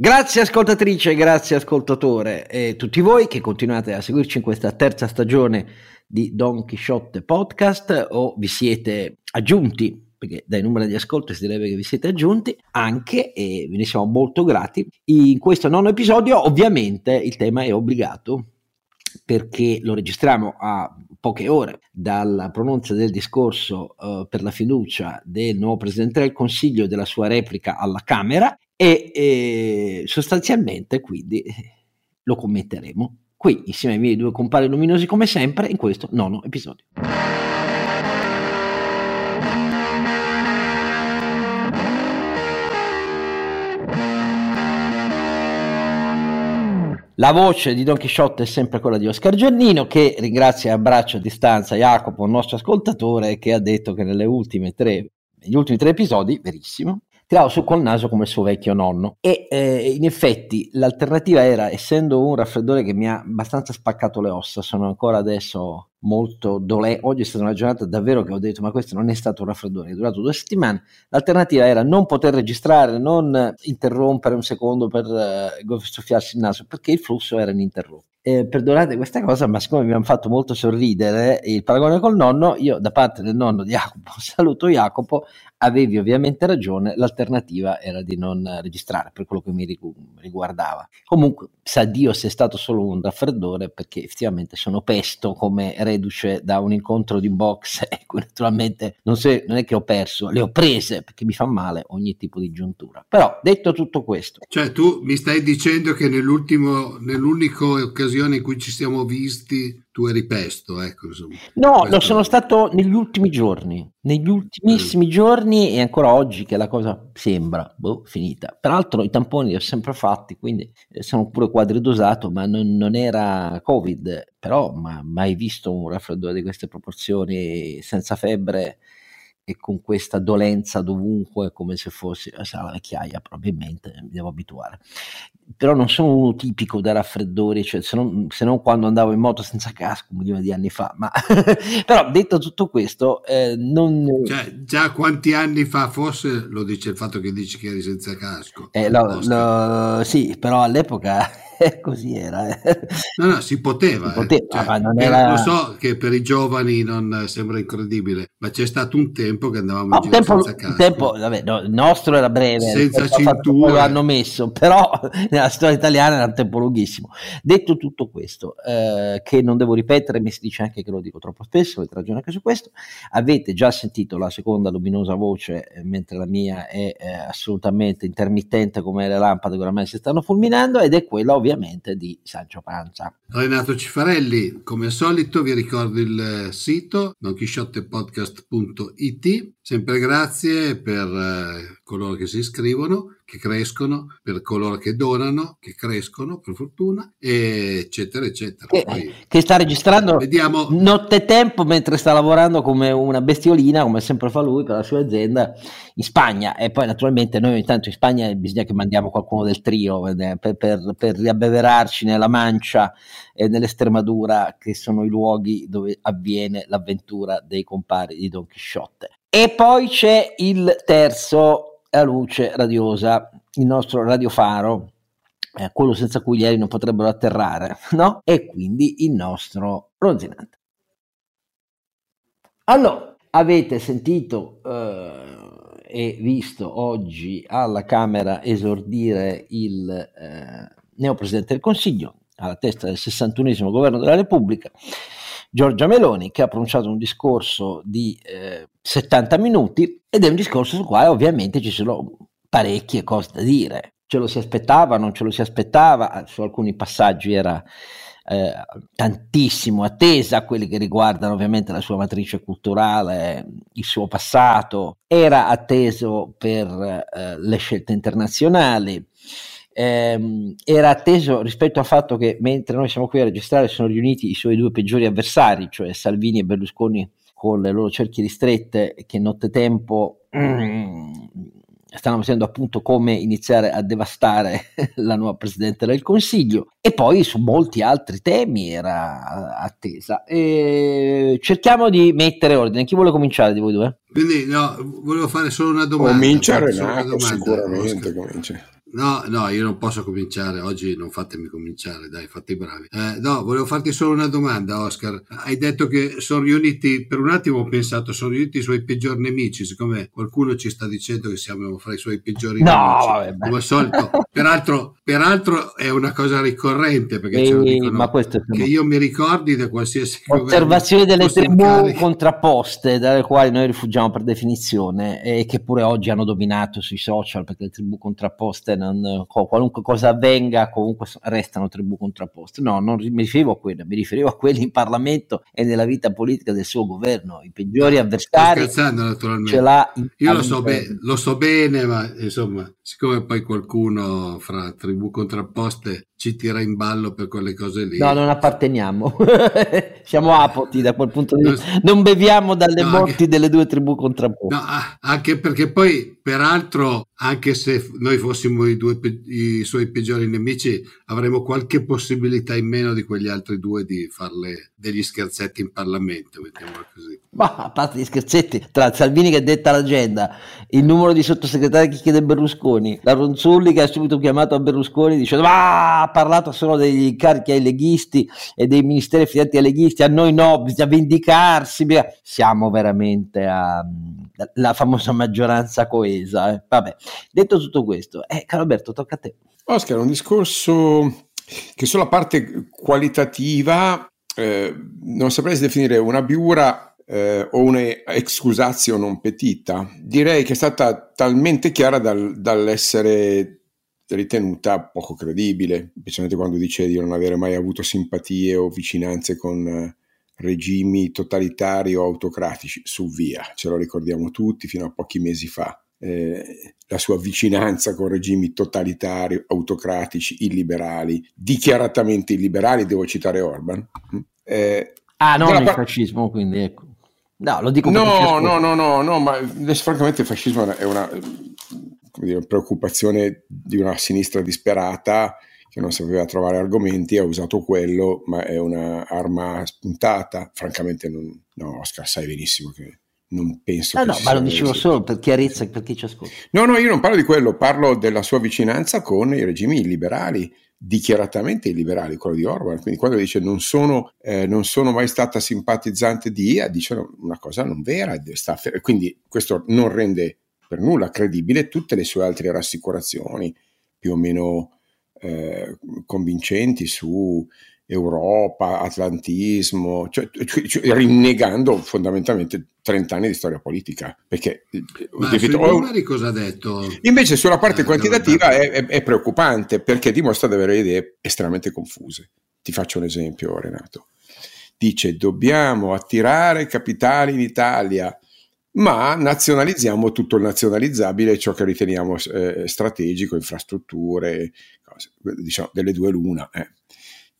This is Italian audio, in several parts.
Grazie ascoltatrice, grazie ascoltatore e tutti voi che continuate a seguirci in questa terza stagione di Don Quixote Podcast o vi siete aggiunti perché dai numeri di ascolto si direbbe che vi siete aggiunti anche e ve ne siamo molto grati. In questo nono episodio ovviamente il tema è obbligato perché lo registriamo a poche ore dalla pronuncia del discorso uh, per la fiducia del nuovo Presidente del Consiglio e della sua replica alla Camera e, sostanzialmente quindi lo commenteremo qui insieme ai miei due compari luminosi come sempre in questo nono episodio. La voce di Don Chisciotte è sempre quella di Oscar Giannino che ringrazia e abbraccia a distanza Jacopo, il nostro ascoltatore, che ha detto che nelle ultime tre, negli ultimi tre episodi, verissimo, tirava su col naso come il suo vecchio nonno. E eh, in effetti l'alternativa era, essendo un raffreddore che mi ha abbastanza spaccato le ossa, sono ancora adesso molto dolente. Oggi è stata una giornata davvero che ho detto: Ma questo non è stato un raffreddore, è durato due settimane. L'alternativa era non poter registrare, non interrompere un secondo per uh, soffiarsi il naso, perché il flusso era ininterrotto. Eh, perdonate questa cosa, ma siccome mi hanno fatto molto sorridere il paragone col nonno, io da parte del nonno di Jacopo saluto Jacopo, avevi ovviamente ragione, l'alternativa era di non registrare per quello che mi riguardava. Comunque, sa Dio se è stato solo un raffreddore, perché effettivamente sono pesto come reduce da un incontro di box e naturalmente non, se, non, è che ho perso, le ho prese perché mi fa male ogni tipo di giuntura. Però detto tutto questo... Cioè tu mi stai dicendo che nell'ultimo, nell'unica occasione in cui ci siamo visti tu eri pesto, ecco. Insomma. No, lo sono stato negli ultimi giorni, negli ultimissimi mm. giorni e ancora oggi che la cosa sembra boh, finita. Peraltro i tamponi li ho sempre fatti, quindi eh, sono pure quadridosato, ma non, non era Covid, però ma, mai visto un raffreddore di queste proporzioni senza febbre e con questa dolenza dovunque come se fosse sarà la vecchiaia probabilmente mi devo abituare però non sono uno tipico da raffreddori, cioè se, non, se non quando andavo in moto senza casco un milione di anni fa, ma però detto tutto questo, eh, non... Cioè, già quanti anni fa forse lo dice il fatto che dici che eri senza casco? Eh, lo, lo, sì, però all'epoca così era. Eh. No, no, si poteva. Si poteva eh. cioè, era... Lo so che per i giovani non sembra incredibile, ma c'è stato un tempo che andavamo no, in giro tempo, senza casco. Tempo, vabbè, no, il nostro era breve, senza cintura. L'hanno messo, però nella storia italiana era un tempo lunghissimo. Detto tutto questo, eh, che non devo ripetere, mi si dice anche che lo dico troppo spesso, avete ragione anche su questo, avete già sentito la seconda luminosa voce, eh, mentre la mia è eh, assolutamente intermittente come le lampade che oramai si stanno fulminando, ed è quella ovviamente di Sancio Panza. Renato Cifarelli, come al solito vi ricordo il sito donchisciottepodcast.it, sempre grazie per eh, coloro che si iscrivono che crescono, per coloro che donano, che crescono per fortuna, eccetera, eccetera. Che, Poi, che sta registrando vediamo... nottetempo mentre sta lavorando come una bestiolina, come sempre fa lui per la sua azienda in Spagna. E poi naturalmente noi ogni tanto in Spagna bisogna che mandiamo qualcuno del trio per, per, per riabbeverarci nella Mancia e nell'Estremadura, che sono i luoghi dove avviene l'avventura dei compari di Don Chisciotte. E poi c'è il terzo la luce radiosa, il nostro radiofaro, eh, quello senza cui gli aerei non potrebbero atterrare, no? E quindi il nostro ronzinante. Allora, avete sentito eh, e visto oggi alla Camera esordire il eh, neopresidente del Consiglio alla testa del 61 governo della Repubblica, Giorgia Meloni, che ha pronunciato un discorso di eh, 70 minuti ed è un discorso sul quale ovviamente ci sono parecchie cose da dire. Ce lo si aspettava, non ce lo si aspettava, su alcuni passaggi era eh, tantissimo attesa, quelli che riguardano ovviamente la sua matrice culturale, il suo passato, era atteso per eh, le scelte internazionali, ehm, era atteso rispetto al fatto che mentre noi siamo qui a registrare sono riuniti i suoi due peggiori avversari, cioè Salvini e Berlusconi con le loro cerchie ristrette che nottetempo mm, stanno facendo appunto come iniziare a devastare la nuova Presidente del Consiglio e poi su molti altri temi era attesa. E cerchiamo di mettere ordine. Chi vuole cominciare di voi due? Quindi no, volevo fare solo una domanda. Comincia Renato, sicuramente comincia. No, no, io non posso cominciare, oggi non fatemi cominciare, dai, fate i bravi. Eh, no, volevo farti solo una domanda, Oscar. Hai detto che sono riuniti, per un attimo ho pensato, sono riuniti i suoi peggiori nemici, siccome qualcuno ci sta dicendo che siamo fra i suoi peggiori no, nemici, vabbè, come al solito. Peraltro, peraltro è una cosa ricorrente, perché ce lo dicono, ma questo che io mi ricordi da qualsiasi Osservazioni delle tribù contrapposte, dalle quali noi rifugiamo per definizione, e che pure oggi hanno dominato sui social, perché le tribù contrapposte non, qualunque cosa avvenga, comunque restano tribù contrapposte. No, non mi riferivo a quelle, mi riferivo a quelli in Parlamento e nella vita politica del suo governo. I peggiori avversari naturalmente. ce l'ha. Io lo so, be- lo so bene, ma insomma, siccome poi qualcuno fra tribù contrapposte ci tira in ballo per quelle cose lì. No, non apparteniamo, siamo apoti da quel punto di vista, non beviamo dalle no, morti anche, delle due tribù contrapposte. No, anche perché poi, peraltro, anche se noi fossimo i, due, i suoi peggiori nemici, avremo qualche possibilità in meno di quegli altri due di farle degli scherzetti in Parlamento, mettiamola così. Ma a parte gli scherzetti, tra Salvini che detta l'agenda, il numero di sottosegretari che chiede Berlusconi, la Ronzulli che ha subito chiamato a Berlusconi dicendo ma ha parlato solo degli incarichi ai leghisti e dei ministeri affidati ai leghisti, a noi no, bisogna vendicarsi, siamo veramente alla famosa maggioranza coesa. Eh. Vabbè, detto tutto questo, eh, caro Alberto, tocca a te. Oscar, un discorso che sulla parte qualitativa eh, non saprei definire una biura eh, o un'excusatio non petita. Direi che è stata talmente chiara dal, dall'essere ritenuta poco credibile, specialmente quando dice di non avere mai avuto simpatie o vicinanze con eh, regimi totalitari o autocratici, su via, ce lo ricordiamo tutti fino a pochi mesi fa. Eh, la sua vicinanza con regimi totalitari, autocratici, illiberali, dichiaratamente illiberali, devo citare Orban. Eh, ah, non il par- fascismo, quindi ecco. No, lo dico No, no, no, no, no, ma francamente il fascismo è una dire, preoccupazione di una sinistra disperata che non sapeva trovare argomenti, ha usato quello, ma è un'arma spuntata. Francamente, non, no, Oscar, sai benissimo che non penso no, che no, ma lo dicevo solo per chiarezza per chi ci ascolta. No, no, io non parlo di quello, parlo della sua vicinanza con i regimi illiberali, dichiaratamente illiberali, quello di Orban. Quindi quando dice non sono, eh, non sono mai stata simpatizzante di IA, dice una cosa non vera. Quindi questo non rende per nulla credibile tutte le sue altre rassicurazioni più o meno eh, convincenti su Europa, atlantismo, cioè, cioè, cioè, rinnegando fondamentalmente 30 anni di storia politica. Perché, eh, Ma detto, oh, numeri cosa ha detto? Invece sulla parte eh, quantitativa è, è, è, preoccupante perché dimostra di avere idee estremamente confuse. Ti faccio un esempio, Renato. Dice dobbiamo attirare capitali in Italia ma nazionalizziamo tutto il nazionalizzabile, ciò che riteniamo eh, strategico, infrastrutture, cose, diciamo delle due l'una. Eh.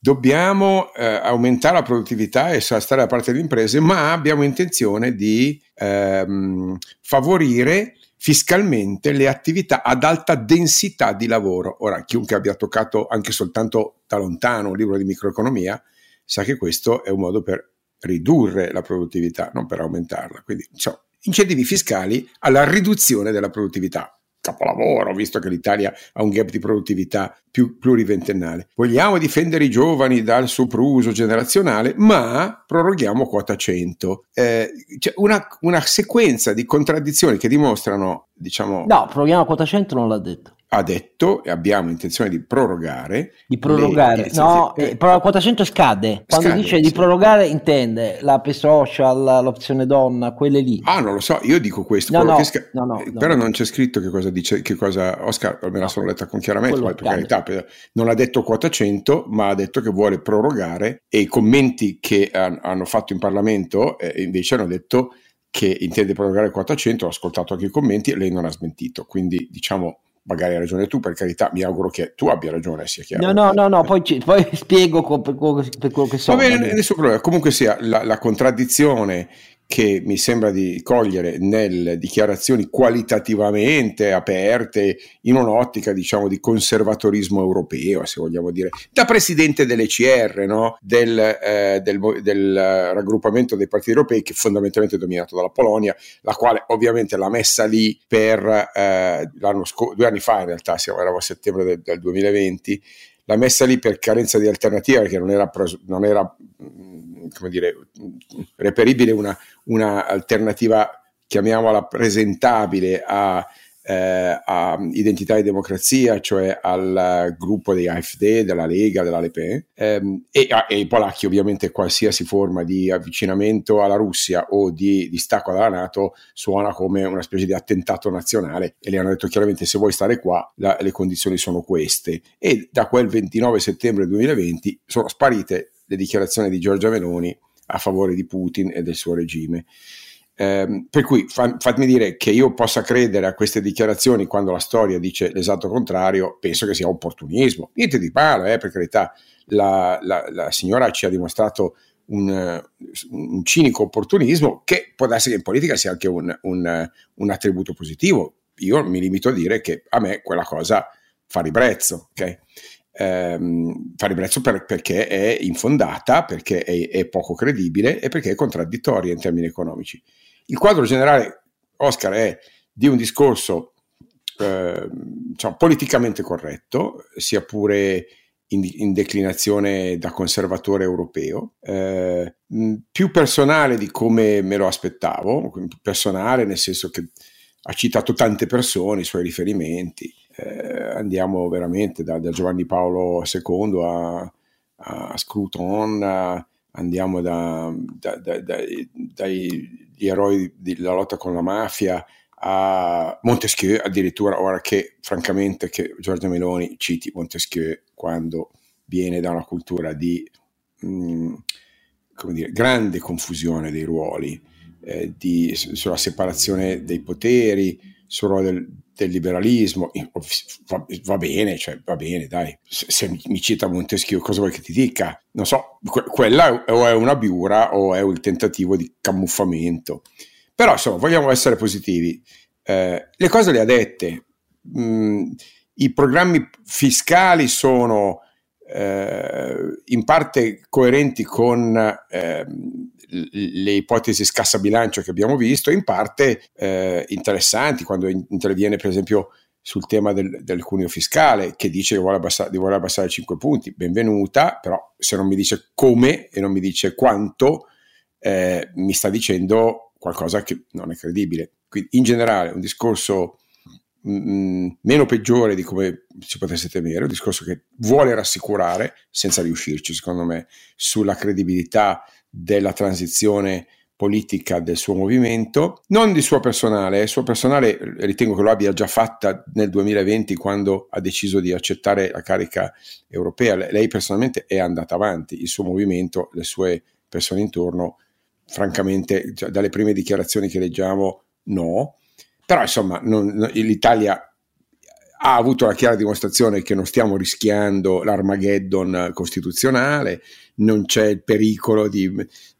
Dobbiamo eh, aumentare la produttività e stare da parte delle imprese, ma abbiamo intenzione di ehm, favorire fiscalmente le attività ad alta densità di lavoro. Ora, chiunque abbia toccato anche soltanto da lontano un libro di microeconomia sa che questo è un modo per ridurre la produttività, non per aumentarla. Quindi, diciamo, incentivi fiscali alla riduzione della produttività. Capolavoro, visto che l'Italia ha un gap di produttività più pluriventennale. Vogliamo difendere i giovani dal sopruso generazionale, ma proroghiamo quota 100. Eh, c'è una, una sequenza di contraddizioni che dimostrano, diciamo... No, proroghiamo quota 100 non l'ha detto ha detto e abbiamo intenzione di prorogare. Di prorogare, no, eh, quota 100 scade. Quando scade, dice sì. di prorogare intende la social, l'opzione donna, quelle lì. Ah, non lo so, io dico questo. No, no, sca- no, no, eh, però non c'è scritto che cosa dice, che cosa Oscar, me la sono letta con chiaramente, per carità, non ha detto quota 100, ma ha detto che vuole prorogare e i commenti che hanno fatto in Parlamento eh, invece hanno detto che intende prorogare quota 100, ho ascoltato anche i commenti e lei non ha smentito, quindi diciamo magari hai ragione tu, per carità, mi auguro che tu abbia ragione, sia chiaro. No, no, no, no poi, ci, poi spiego per quello, che so. Va bene, nessun problema. Comunque sia, la, la contraddizione che mi sembra di cogliere nelle dichiarazioni qualitativamente aperte in un'ottica diciamo di conservatorismo europeo se vogliamo dire da presidente dell'ECR no? del, eh, del, del, raggruppamento dei partiti europei che fondamentalmente è dominato dalla Polonia la quale ovviamente l'ha messa lì per eh, scorso due anni fa in realtà siamo eravamo a settembre del, del 2020 l'ha messa lì per carenza di alternativa perché non era, non era come dire, reperibile una, una alternativa, chiamiamola presentabile a, eh, a Identità e Democrazia, cioè al gruppo dei AfD, della Lega, della Le Pen, ehm, e, e, i polacchi ovviamente qualsiasi forma di avvicinamento alla Russia o di distacco dalla Nato suona come una specie di attentato nazionale e le hanno detto chiaramente se vuoi stare qua la, le condizioni sono queste e da quel 29 settembre 2020 sono sparite le dichiarazioni di Giorgia Meloni a favore di Putin e del suo regime. Eh, per cui fa, fatemi dire che io possa credere a queste dichiarazioni quando la storia dice l'esatto contrario, penso che sia opportunismo. Niente di male, eh, per carità, la, la, la, signora ci ha dimostrato un, un, cinico opportunismo che può darsi che in politica sia anche un, un, un, attributo positivo. Io mi limito a dire che a me quella cosa fa ribrezzo. Okay? Ehm, fa ribrezzo per, perché è infondata, perché è, è, poco credibile e perché è contraddittoria in termini economici. Il quadro generale, Oscar, è di un discorso eh, diciamo, politicamente corretto, sia pure in, in, declinazione da conservatore europeo, eh, più personale di come me lo aspettavo, personale nel senso che ha citato tante persone, i suoi riferimenti, eh, andiamo veramente da, da, Giovanni Paolo II a, a Scruton, a, andiamo da, da, dagli eroi della lotta con la mafia a Montesquieu addirittura ora che francamente che Giorgia Meloni citi Montesquieu quando viene da una cultura di mh, mm, dire, grande confusione dei ruoli eh, di, sulla separazione dei poteri sul ruolo del, del liberalismo, va, va, bene, cioè va bene, dai. Se, se mi cita Montesquieu, cosa vuoi che ti dica? Non so, que- quella o è una biura o è un tentativo di camuffamento. Però insomma, vogliamo essere positivi. Eh, le cose le ha dette. Mm, I programmi fiscali sono eh, in parte coerenti con eh, le ipotesi scassa bilancio che abbiamo visto, in parte eh, interessanti quando interviene per esempio sul tema del, del cuneo fiscale che dice che vuole abbassare, vuole abbassare 5 punti, benvenuta, però se non mi dice come e non mi dice quanto, eh, mi sta dicendo qualcosa che non è credibile. Quindi in generale un discorso meno peggiore di come si potesse temere, un discorso che vuole rassicurare, senza riuscirci secondo me, sulla credibilità della transizione politica del suo movimento, non di suo personale, il suo personale ritengo che lo abbia già fatta nel 2020 quando ha deciso di accettare la carica europea, lei personalmente è andata avanti, il suo movimento, le sue persone intorno, francamente dalle prime dichiarazioni che leggiamo no, però insomma non, l'Italia ha avuto la chiara dimostrazione che non stiamo rischiando l'Armageddon costituzionale, non c'è il pericolo di,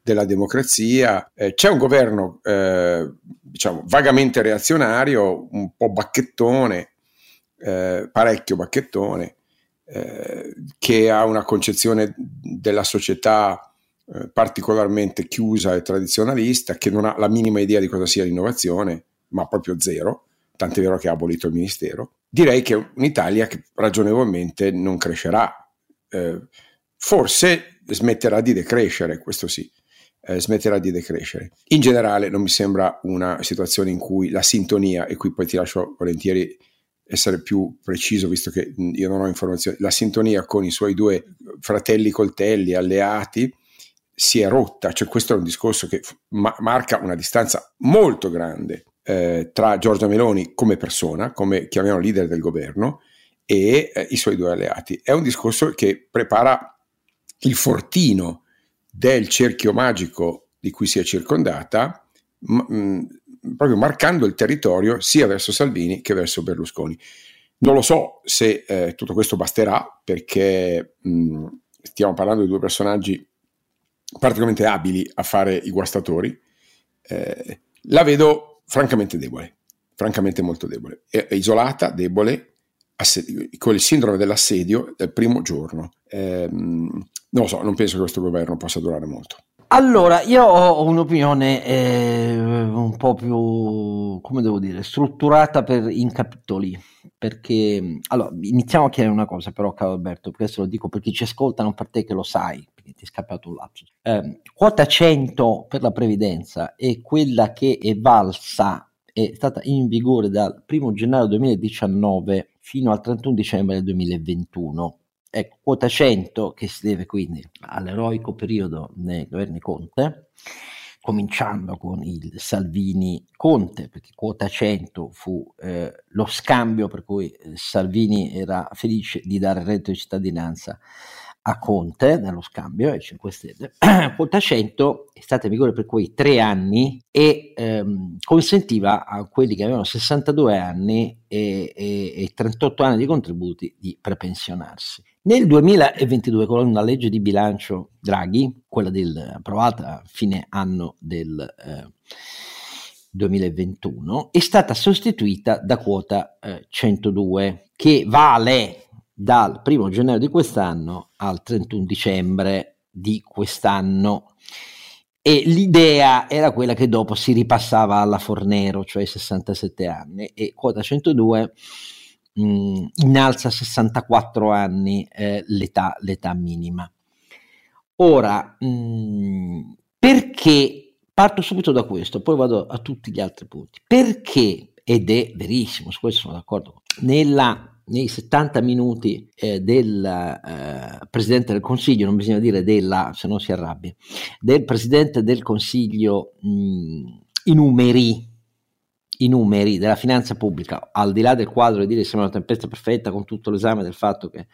della democrazia, eh, c'è un governo eh, diciamo vagamente reazionario, un po' bacchettone, eh, parecchio bacchettone, eh, che ha una concezione della società eh, particolarmente chiusa e tradizionalista, che non ha la minima idea di cosa sia l'innovazione, ma proprio zero, tant'è vero che ha abolito il ministero. Direi che un'Italia che ragionevolmente non crescerà. Eh, forse smetterà di decrescere, questo sì, eh, smetterà di decrescere. In generale non mi sembra una situazione in cui la sintonia, e qui poi ti lascio volentieri essere più preciso, visto che io non ho informazioni, la sintonia con i suoi due fratelli coltelli, alleati, si è rotta, cioè questo è un discorso che ma- marca una distanza molto grande eh, tra Giorgia Meloni come persona, come chiamiamo leader del governo, e eh, i suoi due alleati. È un discorso che prepara il fortino del cerchio magico di cui si è circondata, m- m- proprio marcando il territorio sia verso Salvini che verso Berlusconi. Non lo so se eh, tutto questo basterà perché mh, stiamo parlando di due personaggi particolarmente abili a fare i guastatori eh, la vedo francamente debole, francamente molto debole, è, isolata, debole, assedi- con il sindrome dell'assedio del primo giorno. Eh, non lo so, non penso che questo governo possa durare molto. Allora, io ho un'opinione eh, un po' più, come devo dire, strutturata per, in capitoli, perché, allora, iniziamo a chiedere una cosa però, caro Alberto, questo lo dico per chi ci ascolta, non per te che lo sai, ti è scappato un lapsus. Eh, quota 100 per la previdenza è quella che è valsa, è stata in vigore dal 1 gennaio 2019 fino al 31 dicembre del 2021 Ecco, quota 100 che si deve quindi all'eroico periodo nei governi Conte, cominciando con il Salvini Conte, perché quota 100 fu eh, lo scambio per cui eh, Salvini era felice di dare reddito di cittadinanza a Conte nello scambio ai 5 Stelle. Quota 100 è stata in vigore per quei tre anni e ehm, consentiva a quelli che avevano 62 anni e, e, e 38 anni di contributi di prepensionarsi. Nel 2022, con una legge di bilancio Draghi, quella del, approvata a fine anno del eh, 2021, è stata sostituita da quota eh, 102, che vale dal 1 gennaio di quest'anno al 31 dicembre di quest'anno. E l'idea era quella che dopo si ripassava alla Fornero, cioè 67 anni, e quota 102 mh, innalza a 64 anni eh, l'età, l'età, minima. Ora, mh, perché parto subito da questo, poi vado a tutti gli altri punti. Perché, ed è verissimo, su questo sono d'accordo, nella, nei 70 minuti eh, del eh, Presidente del Consiglio, non bisogna dire della, se no si arrabbia, del Presidente del Consiglio mh, i numeri i numeri della finanza pubblica, al di là del quadro di dire che sembra una tempesta perfetta con tutto l'esame del fatto che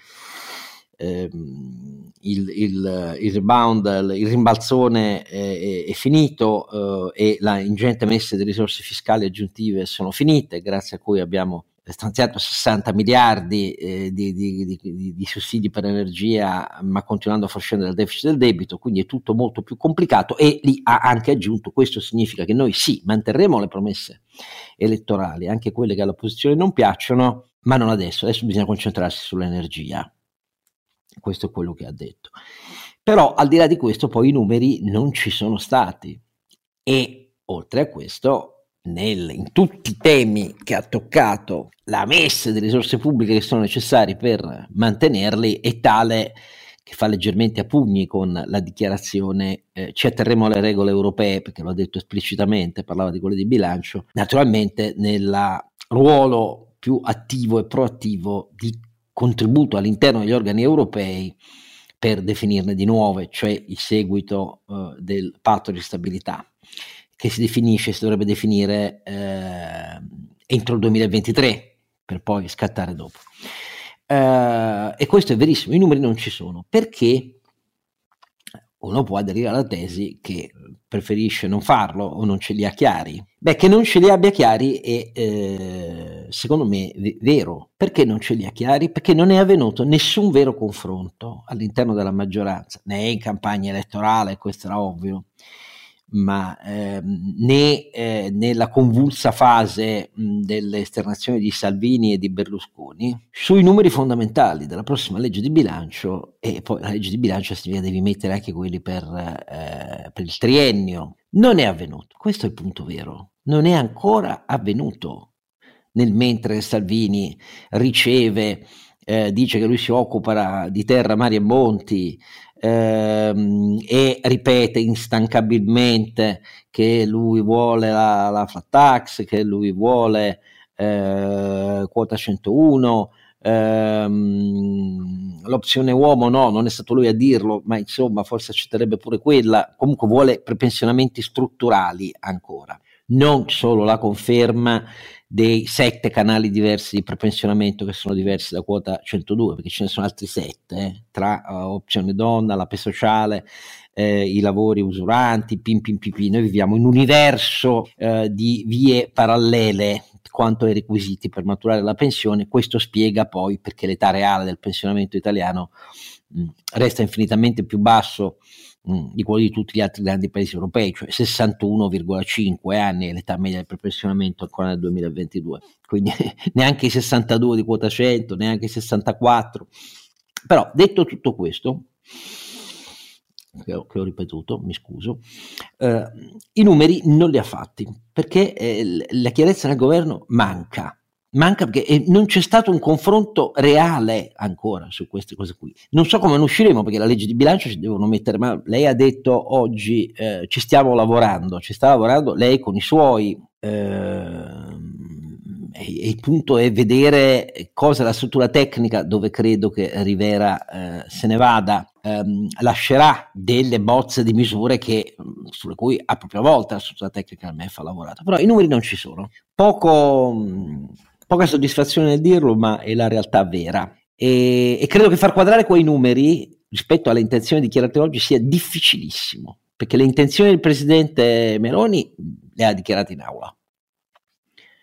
ehm, il, il, il, rebound, il rimbalzone è, è finito eh, e la ingente messa di risorse fiscali aggiuntive sono finite, grazie a cui abbiamo stanziato 60 miliardi eh, di, di, di, di, sussidi per l'energia, ma continuando a far scendere il deficit del debito, quindi è tutto molto più complicato e lì ha anche aggiunto, questo significa che noi sì, manterremo le promesse elettorali, anche quelle che all'opposizione non piacciono, ma non adesso, adesso bisogna concentrarsi sull'energia. Questo è quello che ha detto. Però al di là di questo poi i numeri non ci sono stati e oltre a questo nel, in tutti i temi che ha toccato, la messa delle risorse pubbliche che sono necessarie per mantenerli è tale che fa leggermente a pugni con la dichiarazione eh, ci atterremo alle regole europee, perché l'ho detto esplicitamente, parlava di quelle di bilancio, naturalmente nel ruolo più attivo e proattivo di contributo all'interno degli organi europei per definirne di nuove, cioè il seguito eh, del patto di stabilità che si definisce, si dovrebbe definire eh, entro il 2023 per poi scattare dopo. Eh, e questo è verissimo, i numeri non ci sono perché uno può aderire alla tesi che preferisce non farlo o non ce li ha chiari. Beh, che non ce li abbia chiari è eh, secondo me v- vero. Perché non ce li ha chiari? Perché non è avvenuto nessun vero confronto all'interno della maggioranza, né in campagna elettorale, questo era ovvio, ma ehm, né eh, nella convulsa fase delle esternazioni di Salvini e di Berlusconi sui numeri fondamentali della prossima legge di bilancio e poi la legge di bilancio significa devi mettere anche quelli per, eh, per il triennio. Non è avvenuto, questo è il punto vero, non è ancora avvenuto nel mentre Salvini riceve eh, dice che lui si occupa di terra, mari e monti, ehm, e ripete instancabilmente che lui vuole la, la flat tax, che lui vuole eh, quota 101, ehm, l'opzione uomo no, non è stato lui a dirlo, ma insomma forse accetterebbe pure quella, comunque vuole prepensionamenti strutturali ancora, non solo la conferma dei sette canali diversi di prepensionamento che sono diversi da quota 102, perché ce ne sono altri sette, eh, tra uh, opzione donna, la P sociale, eh, i lavori usuranti, pim pim pim pim. Noi viviamo in un universo eh, di vie parallele quanto ai requisiti per maturare la pensione. Questo spiega poi perché l'età reale del pensionamento italiano mh, resta infinitamente più basso mm, di quello di tutti gli altri grandi paesi europei, cioè 61,5 anni è l'età media del prepensionamento ancora nel 2022, quindi neanche i 62 di quota 100, neanche i 64. Però detto tutto questo, che ho, che ho ripetuto, mi scuso, eh, i numeri non li ha fatti perché eh, la chiarezza nel governo manca manca perché non c'è stato un confronto reale ancora su queste cose qui. Non so come ne usciremo perché la legge di bilancio ci devono mettere, ma lei ha detto oggi eh, ci stiamo lavorando, ci sta lavorando lei con i suoi. Eh, e il punto è vedere cosa è la struttura tecnica dove credo che Rivera eh, se ne vada ehm, lascerà delle bozze di misure che, sulle cui a propria volta la struttura tecnica del MEF ha lavorato però i numeri non ci sono poco poca soddisfazione nel dirlo, ma è la realtà vera. E, e credo che far quadrare quei numeri rispetto alle intenzioni dichiarate oggi sia difficilissimo, perché le intenzioni del presidente Meloni le ha dichiarate in aula.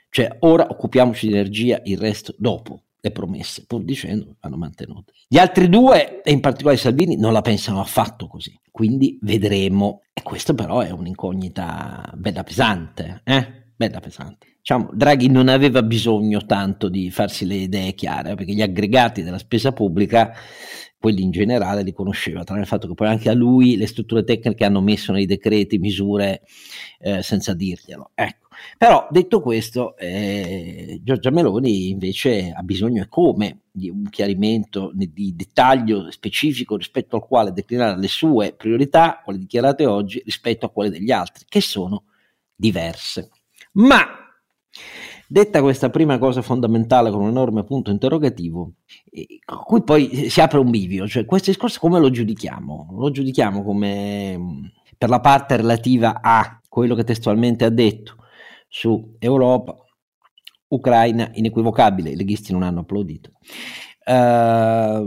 Cioè, ora occupiamoci di energia, il resto dopo. Le promesse, pur dicendo, vanno mantenute. Gli altri due, e in particolare Salvini, non la pensano affatto così. Quindi vedremo. E questo però è un'incognita bella pesante, eh? Bella pesante diciamo, Draghi non aveva bisogno tanto di farsi le idee chiare, perché gli aggregati della spesa pubblica, quelli in generale, li conosceva, tranne il fatto che poi anche a lui le strutture tecniche hanno messo nei decreti misure eh, senza dirglielo. Ecco. Però detto questo, eh, Giorgia Meloni invece ha bisogno e come di un chiarimento di dettaglio specifico rispetto al quale declinare le sue priorità, quelle dichiarate oggi, rispetto a quelle degli altri, che sono diverse. Ma Detta questa prima cosa fondamentale con un enorme punto interrogativo, qui poi si apre un bivio, cioè questo discorso come lo giudichiamo? Lo giudichiamo come per la parte relativa a quello che testualmente ha detto su Europa, Ucraina inequivocabile, i leghisti non hanno applaudito. Uh,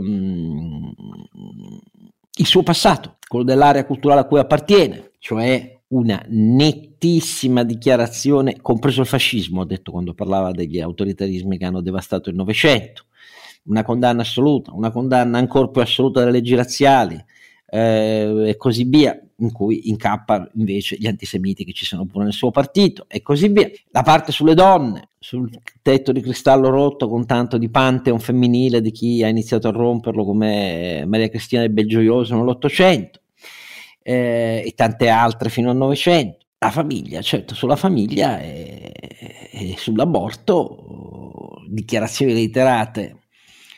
il suo passato, quello dell'area culturale a cui appartiene, cioè una nettissima dichiarazione, compreso il fascismo, ha detto quando parlava degli autoritarismi che hanno devastato il Novecento, una condanna assoluta, una condanna ancora più assoluta delle leggi razziali eh, e così via, in cui incappa invece gli antisemiti che ci sono pure nel suo partito e così via. La parte sulle donne, sul tetto di cristallo rotto con tanto di pantheon femminile di chi ha iniziato a romperlo come Maria Cristina del Belgioioso nell'Ottocento eh, e tante altre fino al Novecento. La famiglia, certo, sulla famiglia e, e sull'aborto, dichiarazioni reiterate,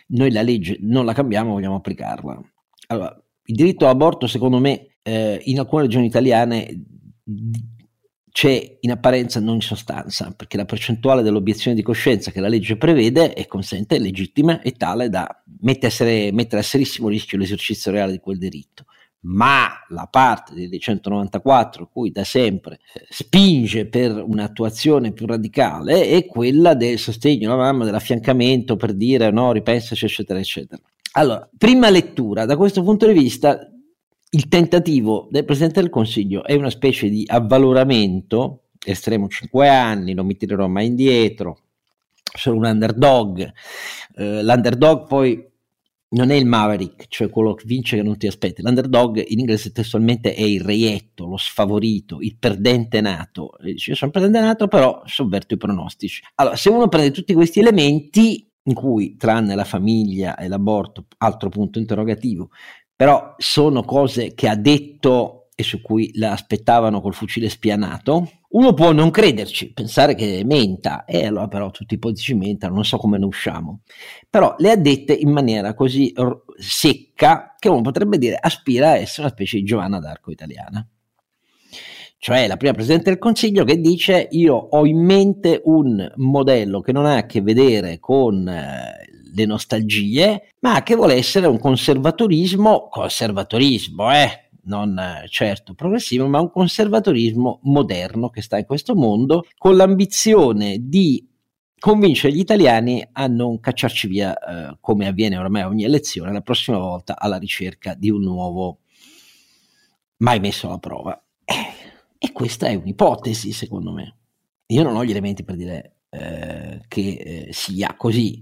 noi la legge non la cambiamo, vogliamo applicarla. Allora, il diritto all'aborto, secondo me, eh, in alcune regioni italiane c'è in apparenza, non in sostanza, perché la percentuale dell'obiezione di coscienza che la legge prevede e consente è legittima e tale da mettere, a serissimo rischio l'esercizio reale di quel diritto ma la parte del 194 cui da sempre eh, spinge per un'attuazione più radicale è quella del sostegno alla mamma, dell'affiancamento per dire no, ripensaci, eccetera, eccetera. Allora, prima lettura, da questo punto di vista, il tentativo del Presidente del Consiglio è una specie di avvaloramento, estremo 5 anni, non mi tirerò mai indietro, sono un underdog, eh, l'underdog poi non è il Maverick, cioè quello che vince che non ti aspetti. L'underdog in inglese testualmente è il reietto, lo sfavorito, il perdente nato. Io sono perdente nato, però sovverto i pronostici. Allora, se uno prende tutti questi elementi, in cui tranne la famiglia e l'aborto, altro punto interrogativo, però sono cose che ha detto e su cui la aspettavano col fucile spianato, uno può non crederci, pensare che menta, e allora però tutti i politici mentano, non so come ne usciamo. Però le ha dette in maniera così r- secca che uno potrebbe dire aspira a essere una specie di Giovanna d'Arco italiana. Cioè la prima Presidente del Consiglio che dice io ho in mente un modello che non ha a che vedere con eh, le nostalgie, ma che vuole essere un conservatorismo, conservatorismo, eh, non eh, certo progressivo, ma un conservatorismo moderno che sta in questo mondo con l'ambizione di convincere gli italiani a non cacciarci via, eh, come avviene ormai ogni elezione, la prossima volta alla ricerca di un nuovo mai messo alla prova. Eh, e questa è un'ipotesi, secondo me. Io non ho gli elementi per dire eh, che eh, sia così,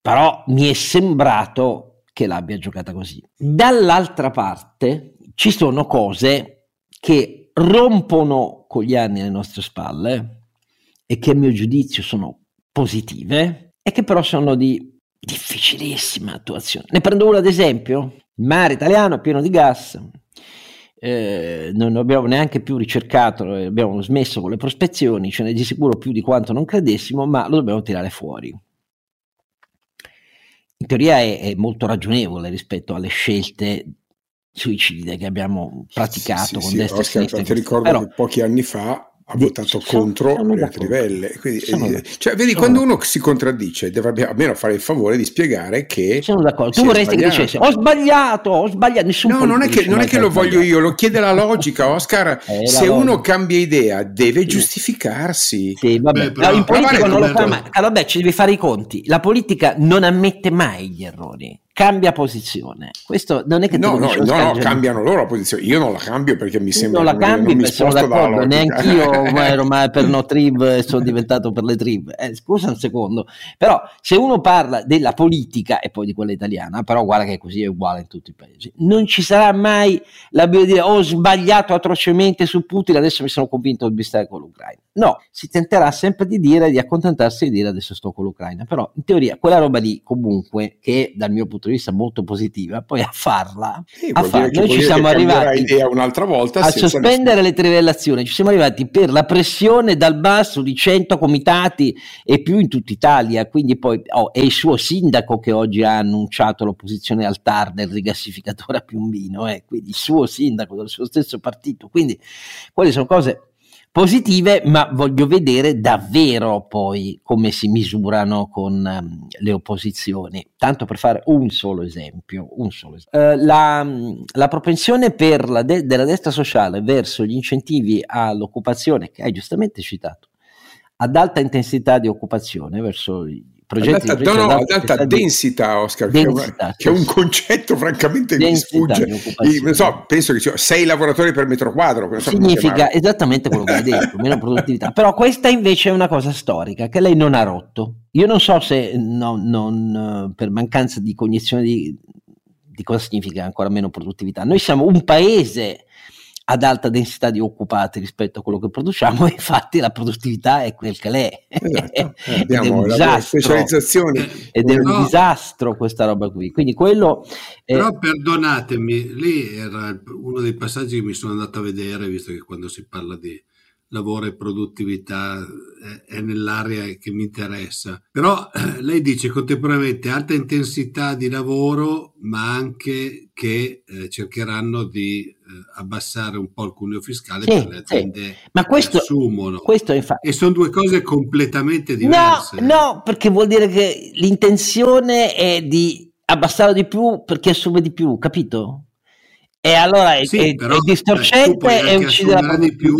però mi è sembrato che l'abbia giocata così. Dall'altra parte, ci sono cose che rompono con gli anni alle nostre spalle e che a mio giudizio sono positive e che però sono di difficilissima attuazione. Ne prendo uno ad esempio, il mare italiano è pieno di gas, eh, non abbiamo neanche più ricercato, eh, abbiamo smesso con le prospezioni, ce n'è di sicuro più di quanto non credessimo, ma lo dobbiamo tirare fuori. In teoria è, è molto ragionevole rispetto alle scelte suicide che abbiamo praticato sì, con sì, destra Oscar, e sinistra. Ti ricordo Però, che pochi anni fa ha votato sono, contro sono le trivelle. Quindi, sono, cioè, vedi, quando uno si contraddice, dovrebbe almeno fare il favore di spiegare che. Sono d'accordo. Tu vorresti che dicesse: Ho sbagliato, ho sbagliato. Nessun no, non è che, non è che lo voglio io, lo chiede la logica, Oscar. Eh, se uno logica. cambia idea, deve giustificarsi. Sì, vabbè. Beh, però- in politica non lo fa mai. Ah, vabbè, ci devi fare i conti. La politica non ammette mai gli errori, cambia posizione. Questo non è che te No, no, no, no, cambiano loro la posizione. Io non la cambio perché mi sembra non la cambi, non mi sono d'accordo, neanch'io ma ero mai per no triv e sono diventato per le triv. Eh, scusa un secondo, però se uno parla della politica e poi di quella italiana, però guarda che così è uguale in tutti i paesi, non ci sarà mai di dire ho sbagliato atrocemente su Putin, adesso mi sono convinto di stare con l'Ucraina. No, si tenterà sempre di dire, di accontentarsi di dire adesso sto con l'Ucraina, però in teoria quella roba lì comunque, che dal mio punto di vista molto positiva, poi a farla, Sì, a farla. noi ci siamo arrivati volta a sospendere le trivellazioni. Ci siamo arrivati per la pressione dal basso di 100 comitati e più in tutta Italia. Quindi poi oh, è il suo sindaco che oggi ha annunciato l'opposizione al TAR del rigassificatore a Piombino, eh, quindi il suo sindaco del suo stesso partito. Quindi quelle sono cose positive, ma voglio vedere davvero poi come si misurano con ehm, le opposizioni. Tanto per fare un solo esempio, un solo esempio. Eh, la, la propensione la de- della destra sociale verso gli incentivi all'occupazione, che hai giustamente citato, ad alta intensità di occupazione verso progetti di no, no, ad ad alta alta intensità di- densità, Oscar, che Densità, che è un concetto francamente mi Densità sfugge. Io, non so, penso che siano sei lavoratori per metro quadro. significa esattamente quello che hai detto, meno produttività. Però questa invece è una cosa storica che lei non ha rotto. Io non so se no- non, eh, per mancanza di cognizione di, di cosa significa ancora meno produttività. Noi siamo un paese ad alta densità di occupati rispetto a quello che produciamo, e infatti la produttività è quel che l'è. Esatto. Eh, Ed è abbiamo un le disastro. specializzazioni. Ed è un No. disastro questa roba qui. Quindi quello è- Però perdonatemi, lì era uno dei passaggi che mi sono andato a vedere, visto che quando si parla di lavoro e produttività è, nell'area che mi interessa. Però eh, lei dice contemporaneamente alta intensità di lavoro, ma anche che eh, cercheranno di eh, abbassare un po' il cuneo fiscale Sì, per le sì. aziende Ma questo- che assumono. questo infatti. E sono due cose completamente No, diverse. no, perché vuol dire che l'intenzione è di abbassare di più perché assume di più, capito? E allora è, Sì, è- però, è eh, tu distorcente puoi e anche uccide la assumere di più,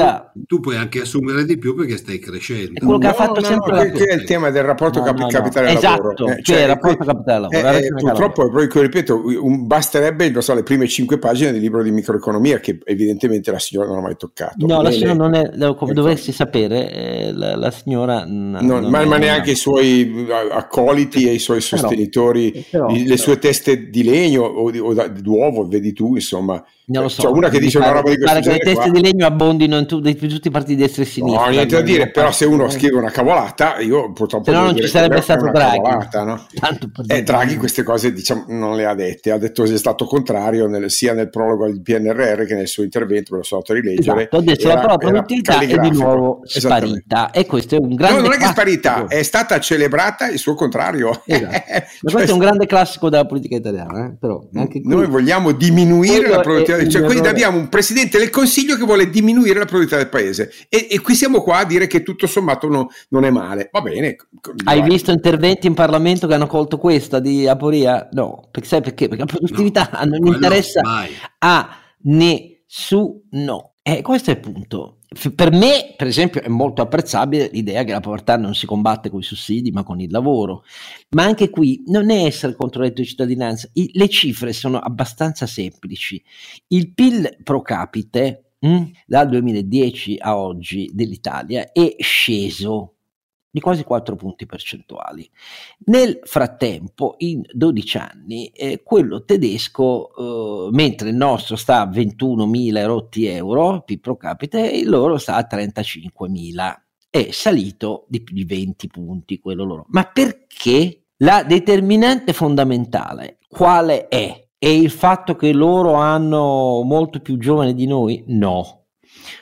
tu puoi anche assumere di più perché stai crescendo. È quello che ha fatto no, sempre no, la che- è il tema del rapporto No, capi- no, no. capitale lavoro. Esatto, cioè il rapporto capitale-lavoro, eh, eh, purtroppo, proprio ripeto, un- basterebbe non so, le prime cinque pagine del libro di microeconomia che evidentemente la signora non ha mai toccato. No, la Né signora non è, come ecco. dovresti sapere, eh, la, la signora... Non- non ma, è- ma neanche i suoi eh, accoliti e i suoi sostenitori, però- le sue teste di legno o, di- o d'uovo, vedi tu, insomma. trauma Non lo so, C'è una che dice una pare- roba di pare questo che le genere teste qua. di legno abbondino in, tu- in tutti i partiti di destra e sinistra. No, niente da dire, però se uno scrive una cavolata, io purtroppo Se no non ci sarebbe stato una Draghi. cavolata, no? Eh. Draghi queste cose diciamo, non le ha dette, ha detto che è stato contrario nel- sia nel prologo al PNRR che nel suo intervento, me lo andato a rileggere. Esatto, adesso Era- la era produttività è di nuovo sparita e questo è un grande No, non è che è sparita, è stata celebrata il suo contrario. Esatto. Ma Cioè, questo è un grande classico della politica italiana, eh? però anche qui Noi vogliamo diminuire la è produttività, cioè quindi abbiamo un presidente del consiglio che vuole diminuire la produttività del paese e, e qui siamo qua a dire che tutto sommato no- non è male. Va bene. Hai vai. visto interventi in Parlamento che hanno colto questa di Aporia? No, perché sai perché? Perché la produttività No, non interessa mai. a nessuno. E questo è il punto. Per me, per esempio, è molto apprezzabile l'idea che la povertà non si combatte con i sussidi, ma con il lavoro. Ma anche qui non è essere contro il di cittadinanza. I- le cifre sono abbastanza semplici. Il PIL pro capite mh, dal 2010 a oggi dell'Italia è sceso di quasi 4 punti percentuali. Nel frattempo, in 12 anni, eh, quello tedesco, eh, mentre il nostro sta a 21.000 rotti euro, pro capite, il loro sta a 35.000. È salito di più di 20 punti quello loro. Ma perché? La determinante fondamentale quale è? È il fatto che loro hanno molto più giovani di noi? No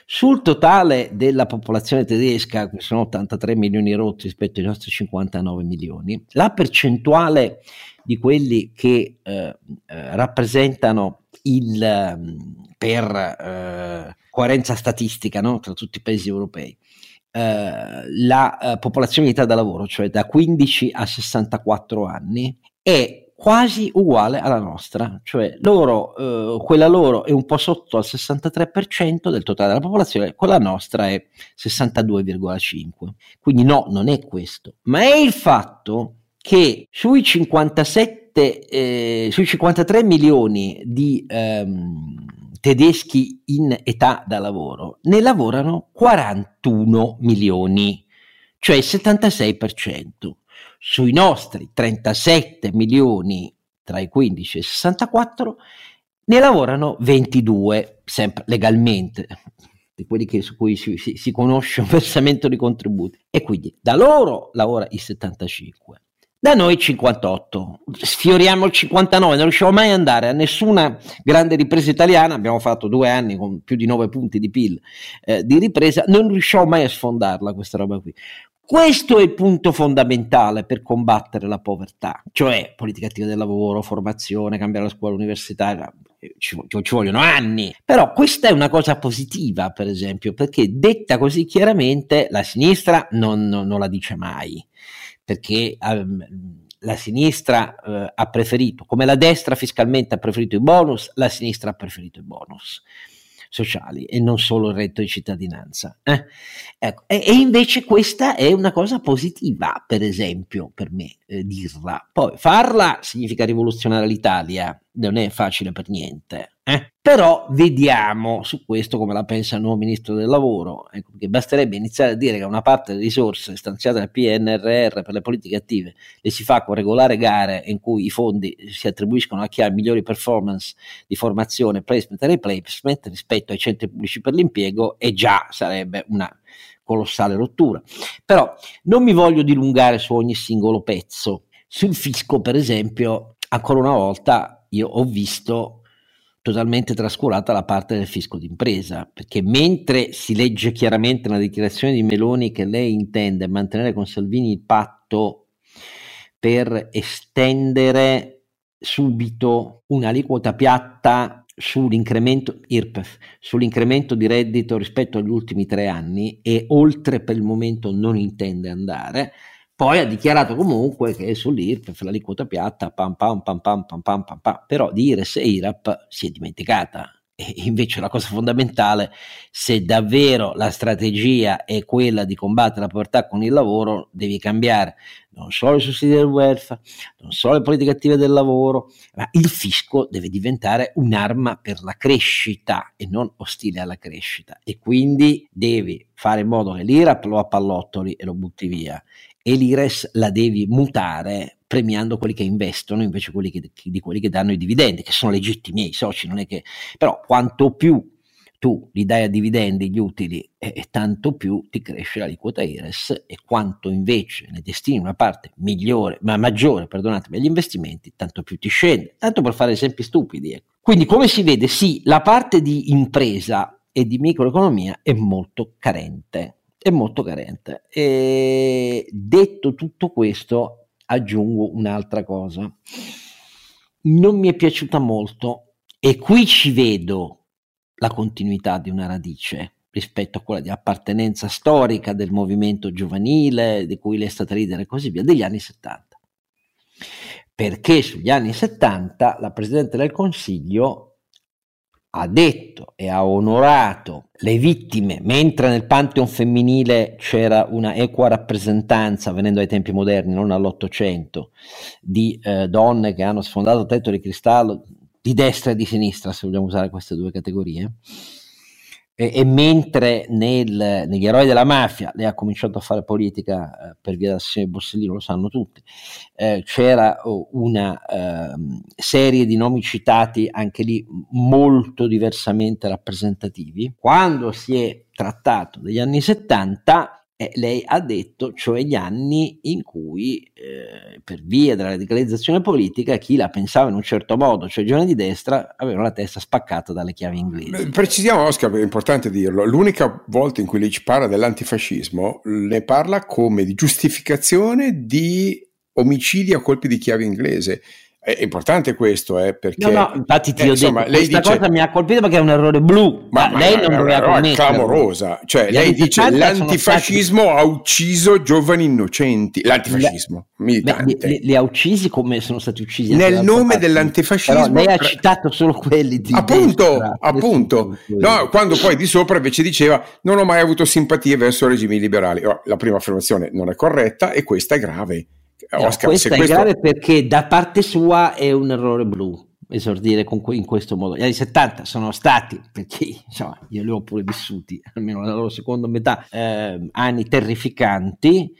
sul totale della popolazione tedesca, che sono 83 milioni rotti rispetto ai nostri 59 milioni, la percentuale di quelli che eh, eh, rappresentano il, ehm, per eh, coerenza statistica no? tra tutti i paesi europei, eh, la eh, popolazione di età da lavoro, cioè da 15 a 64 anni, è quasi uguale alla nostra, cioè loro, eh, quella loro è un po' sotto al 63% del totale della popolazione, quella nostra è 62,5%. Quindi no, non è questo, ma è il fatto che sui 57, eh, sui 53 milioni di ehm, tedeschi in età da lavoro ne lavorano 41 milioni, cioè il 76% sui nostri 37 milioni tra i 15 e i 64 ne lavorano 22, sempre legalmente, di quelli che, su cui si, si, si conosce un versamento di contributi. E quindi da loro lavora il 75. Da noi 58, sfioriamo il 59, non riusciamo mai ad andare a nessuna grande ripresa italiana, abbiamo fatto due anni con più di 9 punti di PIL eh, di ripresa, non riusciamo mai a sfondarla questa roba qui. Questo è il punto fondamentale per combattere la povertà, cioè politica attiva del lavoro, formazione, cambiare la scuola universitaria, ci, ci, vogliono anni, però questa è una cosa positiva, per esempio, perché detta così chiaramente la sinistra non, non, non la dice mai, perché um, la sinistra uh, ha preferito, come la destra fiscalmente ha preferito i bonus, la sinistra ha preferito i bonus sociali e non solo il reddito di cittadinanza. Eh? Ecco. E, e, invece questa è una cosa positiva, per esempio, per me eh, dirla. Poi farla significa rivoluzionare l'Italia, non è facile per niente. Eh? Però vediamo su questo come la pensa il nuovo ministro del lavoro, ecco, perché basterebbe iniziare a dire che una parte delle risorse stanziate dal PNRR per le politiche attive le si fa con regolare gare in cui i fondi si attribuiscono a chi ha migliori performance di formazione, placement e replacement rispetto ai centri pubblici per l'impiego e già sarebbe una colossale rottura. Però non mi voglio dilungare su ogni singolo pezzo. Sul fisco, per esempio, ancora una volta io ho visto totalmente trascurata la parte del fisco d'impresa, perché mentre si legge chiaramente nella dichiarazione di Meloni che lei intende mantenere con Salvini il patto per estendere subito un'aliquota piatta sull'incremento IRPEF, sull'incremento di reddito rispetto agli ultimi tre anni e oltre per il momento non intende andare, poi ha dichiarato comunque che sull'IRPEF l'aliquota piatta, pam pam pam pam pam pam pam, pam. però dire se e IRAP si è dimenticata. E invece la cosa fondamentale, se davvero la strategia è quella di combattere la povertà con il lavoro, devi cambiare non solo i sussidi del welfare, non solo le politiche attive del lavoro, ma il fisco deve diventare un'arma per la crescita e non ostile alla crescita. E quindi devi fare in modo che l'IRAP lo appallottoli e lo butti via e l'IRES la devi mutare premiando quelli che investono invece quelli che, di quelli che danno i dividendi, che sono legittimi i soci, non è che... però quanto più tu li dai a dividendi gli utili e, e tanto più ti cresce l'aliquota IRES e quanto invece ne destini una parte migliore, ma maggiore, perdonatemi, agli investimenti, tanto più ti scende, tanto per fare esempi stupidi. Ecco. Quindi come si vede, sì, la parte di impresa e di microeconomia è molto carente è molto carente. E detto tutto questo, aggiungo un'altra cosa. Non mi è piaciuta molto e qui ci vedo la continuità di una radice rispetto a quella di appartenenza storica del movimento giovanile, di cui lei è stata leader e così via, degli anni 70. Perché sugli anni 70 la Presidente del Consiglio ha detto e ha onorato le vittime, mentre nel Pantheon femminile c'era una equa rappresentanza, venendo ai tempi moderni, non all'Ottocento, di eh, donne che hanno sfondato tetto di cristallo, di destra e di sinistra, se vogliamo usare queste due categorie, e, e mentre nel, negli eroi della mafia lei ha cominciato a fare politica eh, per via dell'assessore Borsellino, lo sanno tutti, eh, c'era oh, una eh, serie di nomi citati anche lì molto diversamente rappresentativi. Quando si è trattato degli anni 70 eh, lei ha detto, cioè gli anni in cui eh, per via della radicalizzazione politica chi la pensava in un certo modo, cioè i giovani di destra, avevano la testa spaccata dalle chiavi inglesi. Precisiamo Oscar, è importante dirlo, l'unica volta in cui lei ci parla dell'antifascismo ne parla come di giustificazione di omicidi a colpi di chiave inglese è importante questo, eh, perché... No, no, infatti ti eh, ho insomma, detto, questa dice, cosa mi ha colpito perché è un errore blu, ma, ma lei ma, non doveva commettere. Clamorosa, cioè Gli lei dice l'antifascismo stati... ha ucciso giovani innocenti, l'antifascismo militante. Li, li, ha uccisi come sono stati uccisi. Nel nome dell'antifascismo... Però lei ha citato solo quelli di... Appunto, destra, appunto. No, quando poi di sopra invece diceva non ho mai avuto simpatie verso regimi liberali. Oh, la prima affermazione non è corretta e questa è grave Oscar, questa è questo... grave perché da parte sua è un errore blu esordire que- in questo modo. Gli anni 70 sono stati, perché insomma, io li ho pure vissuti, almeno nella loro seconda metà, eh, anni terrificanti.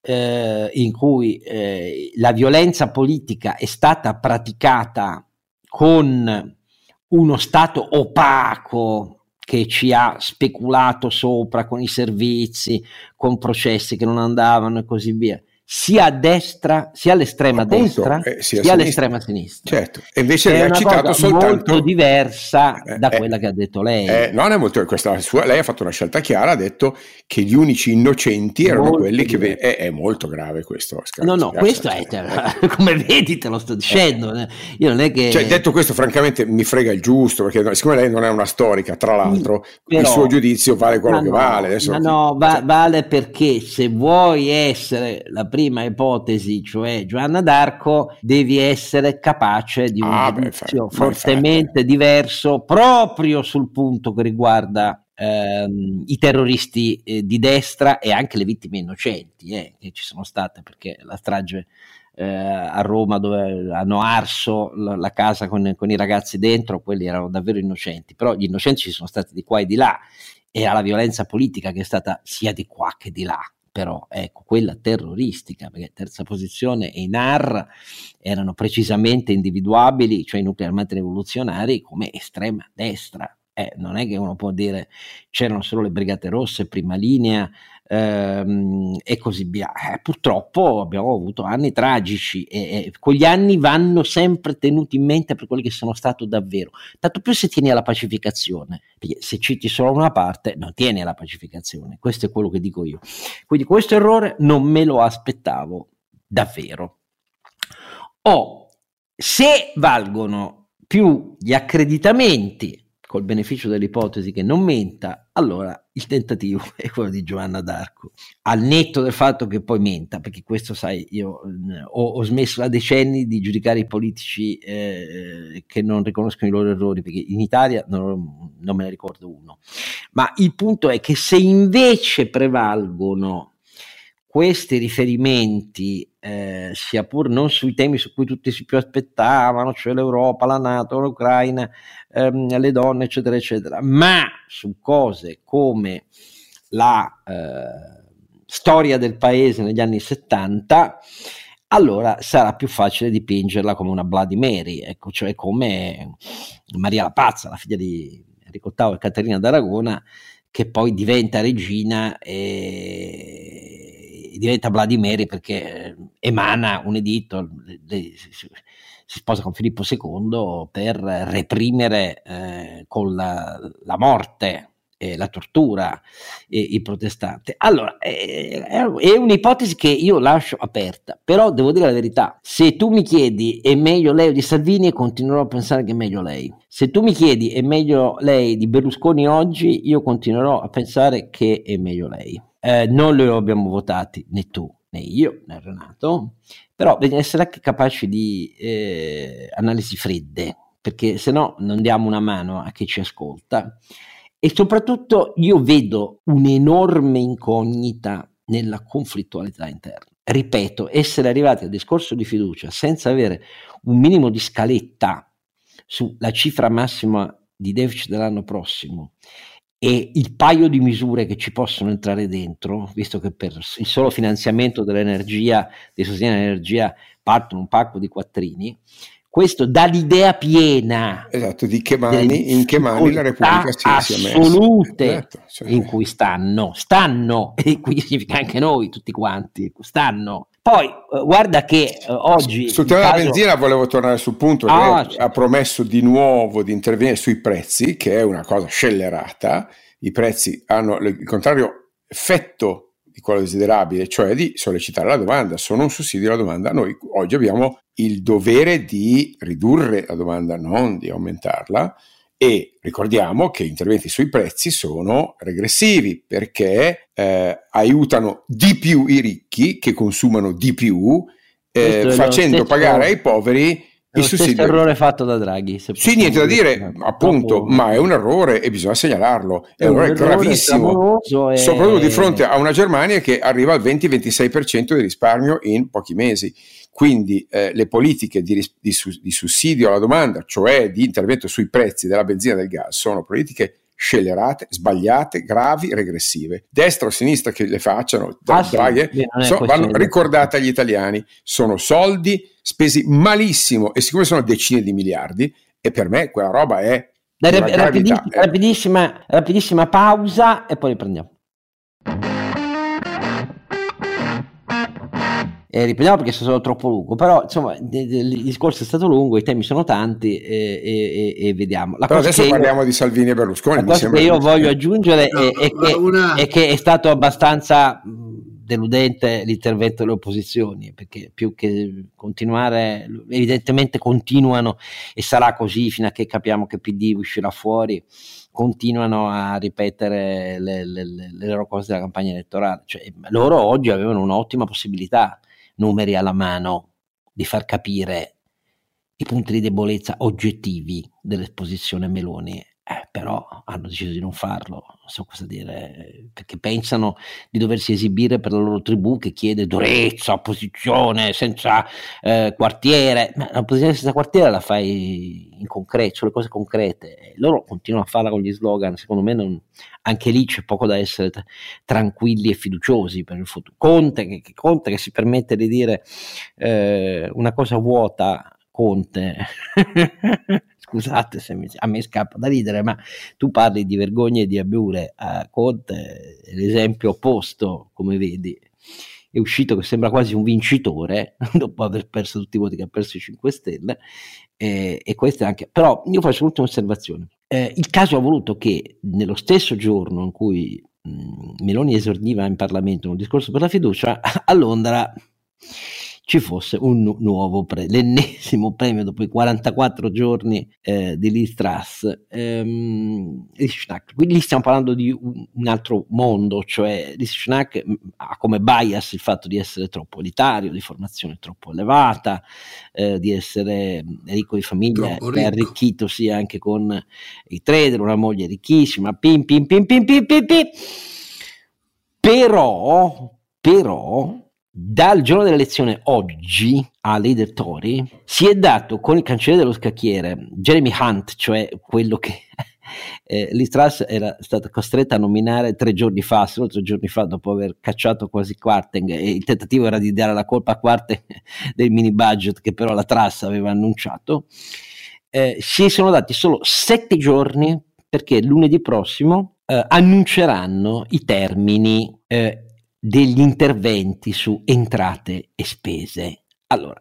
Eh, in cui eh, la violenza politica è stata praticata con uno Stato opaco che ci ha speculato sopra con i servizi, con processi che non andavano e così via sia a destra, sia all'estrema Appunto, destra, eh, sia, sia all'estrema sinistra. Certo, e invece lei ha citato soltanto molto diversa eh, da eh, quella che ha detto lei. Eh, non è molto questa sua, lei ha fatto una scelta chiara, ha detto che gli unici innocenti erano molto quelli che è, è, molto grave questo. Oscar, no, no, questo è cioè, come vedi te lo sto dicendo, eh. io non è che Cioè, detto questo, francamente mi frega il giusto, perché siccome lei non è una storica, tra l'altro, Però, il suo giudizio vale quello che no, vale. Adesso, ma no, va, cioè, vale perché se vuoi essere la prima prima ipotesi, cioè Giovanna d'Arco, devi essere capace di un ah, giudizio fortemente diverso proprio sul punto che riguarda ehm, i terroristi eh, di destra e anche le vittime innocenti eh, che ci sono state perché la strage eh, a Roma dove hanno arso la, la casa con, con, i ragazzi dentro, quelli erano davvero innocenti, però gli innocenti ci sono stati di qua e di là, era la violenza politica che è stata sia di qua che di là però ecco, quella terroristica, perché terza posizione e NAR erano precisamente individuabili, cioè i nuclei armati rivoluzionari, come estrema destra. Eh, non è che uno può dire c'erano solo le brigate rosse, prima linea, ehm, e così via. Eh, purtroppo abbiamo avuto anni tragici e, e quegli anni vanno sempre tenuti in mente per quelli che sono stato davvero. Tanto più se tieni alla pacificazione, perché se citi solo una parte non tieni alla pacificazione, questo è quello che dico io. Quindi questo errore non me lo aspettavo davvero. O se valgono più gli accreditamenti col beneficio dell'ipotesi che non menta, allora il tentativo è quello di Giovanna d'Arco. Al netto del fatto che poi menta, perché questo sai, io ho, ho, smesso da decenni di giudicare i politici eh, che non riconoscono i loro errori, perché in Italia non, non me ne ricordo uno. Ma il punto è che se invece prevalgono questi riferimenti, eh, sia pur non sui temi su cui tutti si più aspettavano, cioè l'Europa, la Nato, l'Ucraina, ehm, le donne, eccetera, eccetera, ma su cose come la eh, storia del paese negli anni 70, allora sarà più facile dipingerla come una Bloody Mary, ecco, cioè come Maria la Pazza, la figlia di Enrico VIII e Caterina d'Aragona, che poi diventa regina e diventa Vladimir perché eh, emana un editto, si, sposa con Filippo II per reprimere eh, con la, la morte la tortura eh, il protestante. Allora, eh, è un'ipotesi che io lascio aperta, però devo dire la verità, se tu mi chiedi è meglio lei o di Salvini, continuerò a pensare che è meglio lei. Se tu mi chiedi è meglio lei di Berlusconi oggi, io continuerò a pensare che è meglio lei eh, non lo abbiamo votati né tu né io né Renato, però bisogna essere anche capaci di eh, analisi fredde, perché se no non diamo una mano a chi ci ascolta. E soprattutto io vedo un'enorme incognita nella conflittualità interna. Ripeto, essere arrivati al discorso di fiducia senza avere un minimo di scaletta sulla cifra massima di deficit dell'anno prossimo e il paio di misure che ci possono entrare dentro, visto che per il solo finanziamento dell'energia, di sostegno all'energia, partono un pacco di quattrini, questo dà l'idea piena esatto, di che mani, in che mani la Repubblica si, sia messa assolute esatto, cioè. in cui stanno, stanno, e quindi significa anche noi tutti quanti, stanno. Poi eh, guarda che eh, oggi... Sul tema caso... della benzina volevo tornare sul punto che ah, certo. ha promesso di nuovo di intervenire sui prezzi, che è una cosa scellerata. I prezzi hanno il contrario effetto di quello desiderabile, cioè di sollecitare la domanda, sono un sussidio alla domanda. Noi oggi abbiamo il dovere di ridurre la domanda, non di aumentarla. E ricordiamo che gli interventi sui prezzi sono regressivi perché eh, aiutano di più i ricchi che consumano di più, eh, facendo pagare ai poveri il sussidio. errore fatto da Draghi. Sì, niente da dire, appunto, ma è un errore e bisogna segnalarlo. È, è un errore gravissimo, e... soprattutto di fronte a una Germania che arriva al 20-26% di risparmio in pochi mesi. Quindi eh, le politiche di, di, di sussidio alla domanda, cioè di intervento sui prezzi della benzina e del gas, sono politiche scellerate, sbagliate, gravi, regressive. Destra o sinistra che le facciano, ah, Draghi, sì, so, vanno ricordate agli italiani. Sono soldi spesi malissimo e siccome sono decine di miliardi, e per me quella roba è... Rap- rapidissima, eh. rapidissima, rapidissima pausa e poi riprendiamo. Eh, riprendiamo perché sono stato troppo lungo, però insomma il discorso è stato lungo, i temi sono tanti e, e, e vediamo. La però adesso parliamo io, di Salvini e Berlusconi. La cosa che io voglio aggiungere no, è, è, che, una... è, che, è stato abbastanza deludente l'intervento delle opposizioni, perché più che continuare, evidentemente continuano e sarà così fino a che capiamo che PD uscirà fuori continuano a ripetere le, le, le, le loro cose della campagna elettorale. Cioè, loro oggi avevano un'ottima possibilità numeri alla mano, di far capire i punti di debolezza oggettivi dell'esposizione Meloni eh, però hanno deciso di non farlo, non so cosa dire, perché pensano di doversi esibire per la loro tribù che chiede durezza, opposizione senza eh, quartiere, ma l'opposizione senza quartiere la fai in concreto, sulle cose concrete, loro continuano a farla con gli slogan, secondo me non, anche lì c'è poco da essere t- tranquilli e fiduciosi per il futuro. Conte che, che, Conte che si permette di dire eh, una cosa vuota, Conte. scusate se mi, a me scappa da ridere, ma tu parli di vergogna e di abure a Conte, l'esempio opposto, come vedi, è uscito che sembra quasi un vincitore dopo aver perso tutti i voti che ha perso i 5 Stelle eh, e questo è anche però io faccio un'ultima osservazione eh, il caso ha voluto che nello stesso giorno in cui mh, Meloni esordiva in Parlamento un discorso per la fiducia a Londra ci fosse un nuovo premio, l'ennesimo premio dopo i 44 giorni eh, di Liz Truss. Ehm, Quindi lì stiamo parlando di un, un altro mondo, cioè Liz Schnack mm, ha come bias il fatto di essere troppo elitario, di formazione troppo elevata, eh, di essere mm, ricco di famiglia, è arricchitosi anche con i trader, una moglie ricchissima, pim pim pim pim pim pim pim. Però, però dal giorno dell'elezione oggi a leader Tory si è dato con il cancelliere dello scacchiere Jeremy Hunt, cioè quello che eh, Liz era stata costretta a nominare tre giorni fa, solo tre giorni fa, dopo aver cacciato quasi Quarteng e il tentativo era di dare la colpa a Quarteng del mini budget che però la Truss aveva annunciato. Eh, si sono dati solo sette giorni perché lunedì prossimo eh, annunceranno i termini eh, degli interventi su entrate e spese. Allora,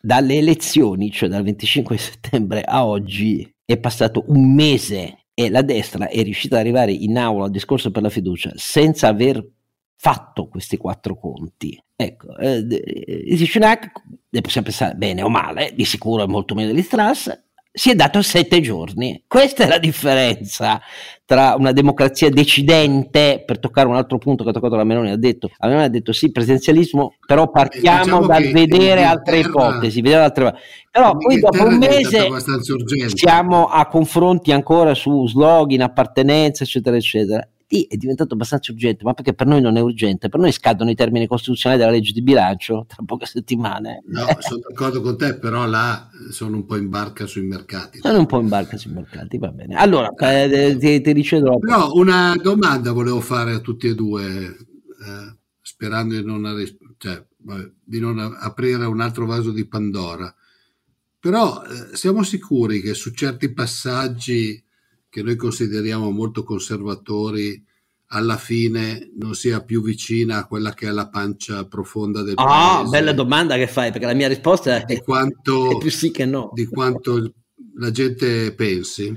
dalle elezioni, cioè dal 25 settembre a oggi, è passato un mese e la destra è riuscita ad arrivare in aula al discorso per la fiducia senza aver fatto questi quattro conti. Ecco, eh, Sunak, ne possiamo pensare bene o male, di sicuro è molto meglio di Strass, si è dato sette giorni. Questa è la differenza tra una democrazia decidente, per toccare un altro punto che ha toccato la Meloni, ha detto, la Meloni ha detto sì, presidenzialismo, però partiamo diciamo dal vedere altre ipotesi, vedere altre... però poi dopo un mese siamo a confronti ancora su slogan, appartenenza, eccetera, eccetera. Lì è diventato abbastanza urgente, ma perché per noi non è urgente? Per noi scadono i termini costituzionali della legge di bilancio tra poche settimane. No, sono d'accordo con te, però là sono un po' in barca sui mercati. Sono un po' in barca sui mercati, va bene. Allora, eh, ti, ti ricevo. Però una domanda volevo fare a tutti e due, eh, sperando di non, cioè, di non aprire un altro vaso di Pandora. Però eh, siamo sicuri che su certi passaggi che noi consideriamo molto conservatori, alla fine non sia più vicina a quella che è la pancia profonda del ah, paese. bella domanda che fai, perché la mia risposta è, quanto, è più sì che no. Di quanto la gente pensi.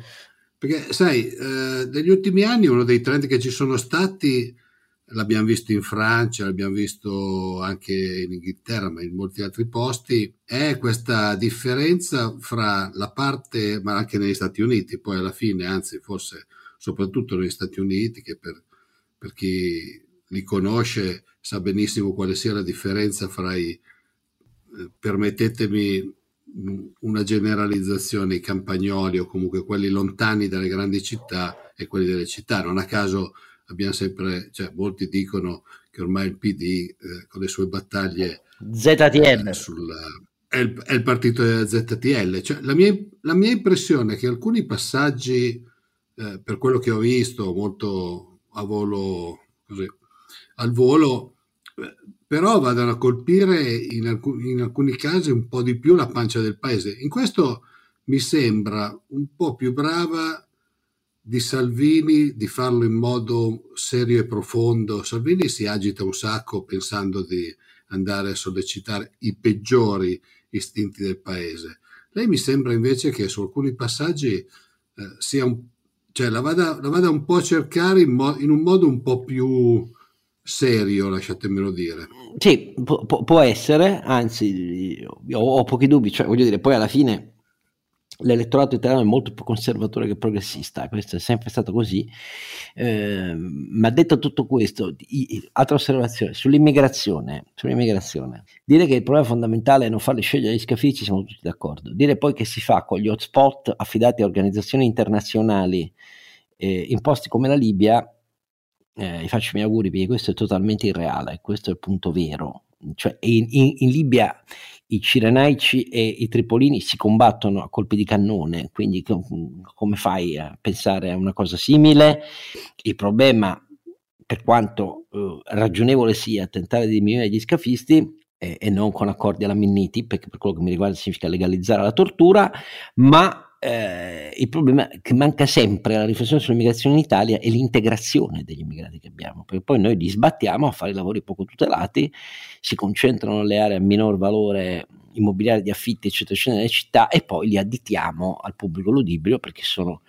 Perché, sai, eh, negli ultimi anni uno dei trend che ci sono stati l'abbiamo visto in Francia, l'abbiamo visto anche in Inghilterra, ma in molti altri posti, è questa differenza fra la parte, ma anche negli Stati Uniti, poi alla fine, anzi forse soprattutto negli Stati Uniti, che per, per chi li conosce sa benissimo quale sia la differenza fra i, eh, permettetemi una generalizzazione, i campagnoli o comunque quelli lontani dalle grandi città e quelli delle città. Non a caso abbiamo sempre, cioè molti dicono che ormai il PD eh, con le sue battaglie ZTL eh, sul, è, il, è, il, partito della ZTL. Cioè, la, mia, la, mia, impressione è che alcuni passaggi, eh, per quello che ho visto, molto a volo, così, al volo, eh, però vadano a colpire in, alcun, in alcuni casi un po' di più la pancia del paese. In questo mi sembra un po' più brava di Salvini di farlo in modo serio e profondo. Salvini si agita un sacco pensando di andare a sollecitare i peggiori istinti del paese. Lei mi sembra invece che su alcuni passaggi eh, sia un, cioè la, vada, la vada un po' a cercare in, mo, in, un modo un po' più serio, lasciatemelo dire. Sì, può, può essere, anzi, ho, ho pochi dubbi, cioè voglio dire, poi alla fine l'elettorato italiano è molto più conservatore che progressista, questo è sempre stato così. Eh, ma detto tutto questo, i, altra osservazione sull'immigrazione, sull'immigrazione, dire che il problema fondamentale è non farli scegliere gli scafisti, siamo tutti d'accordo. Dire poi che si fa con gli hotspot affidati a organizzazioni internazionali eh, in posti come la Libia, eh, faccio i miei auguri perché questo è totalmente irreale, questo è il punto vero. Cioè, in, in, in Libia i cirenaici e i tripolini si combattono a colpi di cannone, quindi come fai a pensare a una cosa simile? Il problema, per quanto eh, ragionevole sia tentare di diminuire gli scafisti, eh, e non con accordi alla Minniti, perché per quello che mi riguarda significa legalizzare la tortura, ma eh, il problema che manca sempre alla riflessione sull'immigrazione in Italia è l'integrazione degli immigrati che abbiamo, perché poi noi li sbattiamo a fare lavori poco tutelati, si concentrano nelle aree a minor valore immobiliare di affitti eccetera eccetera nelle città e poi li additiamo al pubblico ludibrio perché sono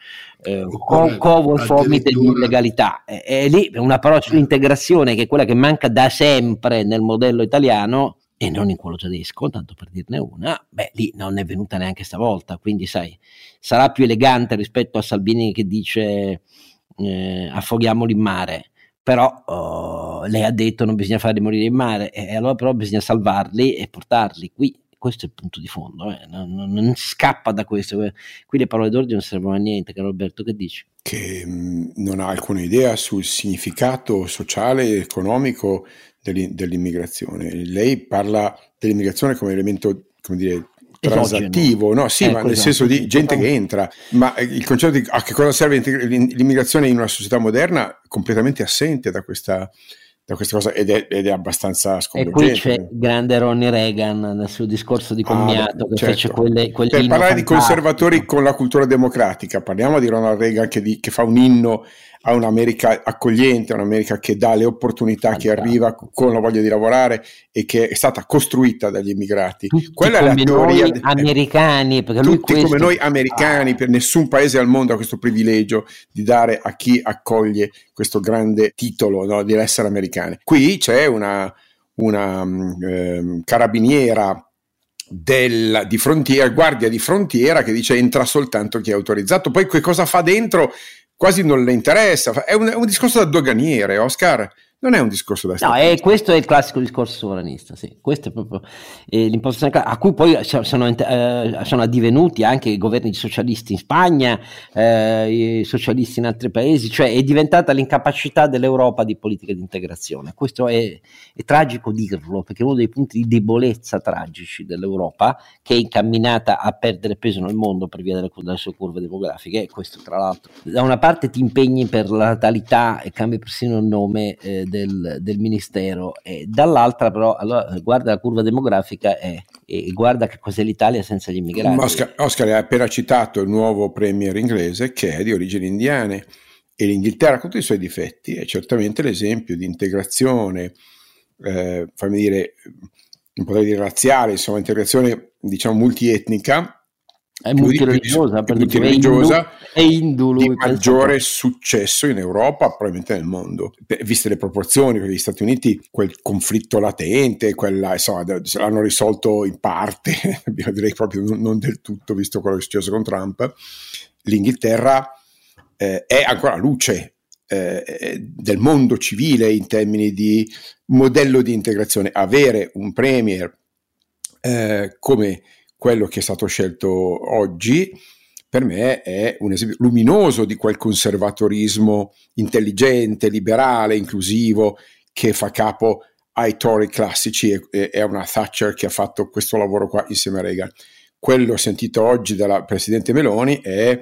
eh, co- covo formi dell'illegalità e, e lì una parola sull'integrazione che è quella che manca da sempre nel modello italiano e non in quello tedesco, tanto per dirne una, beh, lì non è venuta neanche stavolta, quindi sai, sarà più elegante rispetto a Salvini che dice eh, affoghiamoli in mare, però oh, lei ha detto non bisogna farli morire in mare, e allora però bisogna salvarli e portarli qui. Questo è il punto di fondo, eh. non, non, non, si scappa da questo. Qui le parole d'ordine non servono a niente, caro Roberto, che dici? Che mh, mm, non ha alcuna idea sul significato sociale economico dell'immigrazione. Lei parla dell'immigrazione come elemento, come dire, transattivo, no? Sì, ecco, ma nel esatto. senso di gente che entra, ma eh, il concetto di a che cosa serve l'immigrazione in una società moderna completamente assente da questa, da questa cosa ed è, ed è abbastanza sconvolgente. E qui c'è il grande Ronnie Reagan nel suo discorso di commiato ah, che certo. fece quelle, per parlare fantastico. di conservatori con la cultura democratica, parliamo di Ronald Reagan che, di, che fa un inno a un'America accogliente, a un'America che dà le opportunità a chi arriva con la voglia di lavorare e che è stata costruita dagli immigrati. Tutti Quella è la teoria de- americani, perché tutti questo... come noi americani, per nessun paese al mondo ha questo privilegio di dare a chi accoglie questo grande titolo no, di essere americani. Qui c'è una, una eh, carabiniera del, di frontiera, guardia di frontiera che dice entra soltanto chi è autorizzato. Poi che cosa fa dentro quasi non le interessa. È un, è un discorso da doganiere, Oscar. Non è un discorso da No, è, questo è il classico discorso sovranista, sì. Questo è proprio eh, l'impostazione a cui poi sono, eh, sono, addivenuti anche i governi socialisti in Spagna, eh, i socialisti in altri paesi, cioè è diventata l'incapacità dell'Europa di politica di integrazione. Questo è, è tragico dirlo, perché è uno dei punti di debolezza tragici dell'Europa, che è incamminata a perdere peso nel mondo per via delle, delle sue curve demografiche, e questo tra l'altro da una parte ti impegni per la natalità e cambi persino il nome eh, del, del, ministero, e dall'altra però allora, guarda la curva demografica e, e guarda che cos'è l'Italia senza gli immigrati. Oscar, Oscar ha appena citato il nuovo premier inglese che è di origini indiane e l'Inghilterra con tutti i suoi difetti è certamente l'esempio di integrazione, eh, fammi dire, non potrei dire razziale, insomma integrazione diciamo multietnica è multireligiosa, è multireligiosa è indu, di maggiore successo in Europa, probabilmente nel mondo. Viste le proporzioni, perché gli Stati Uniti quel conflitto latente, quella, insomma, l'hanno risolto in parte, direi proprio non del tutto, visto quello che è successo con Trump. L'Inghilterra eh, è ancora luce eh, del mondo civile in termini di modello di integrazione. Avere un premier eh, come quello che è stato scelto oggi, per me è un esempio luminoso di quel conservatorismo intelligente, liberale, inclusivo che fa capo ai Tory classici e, a una Thatcher che ha fatto questo lavoro qua insieme a Reagan. Quello sentito oggi dalla Presidente Meloni è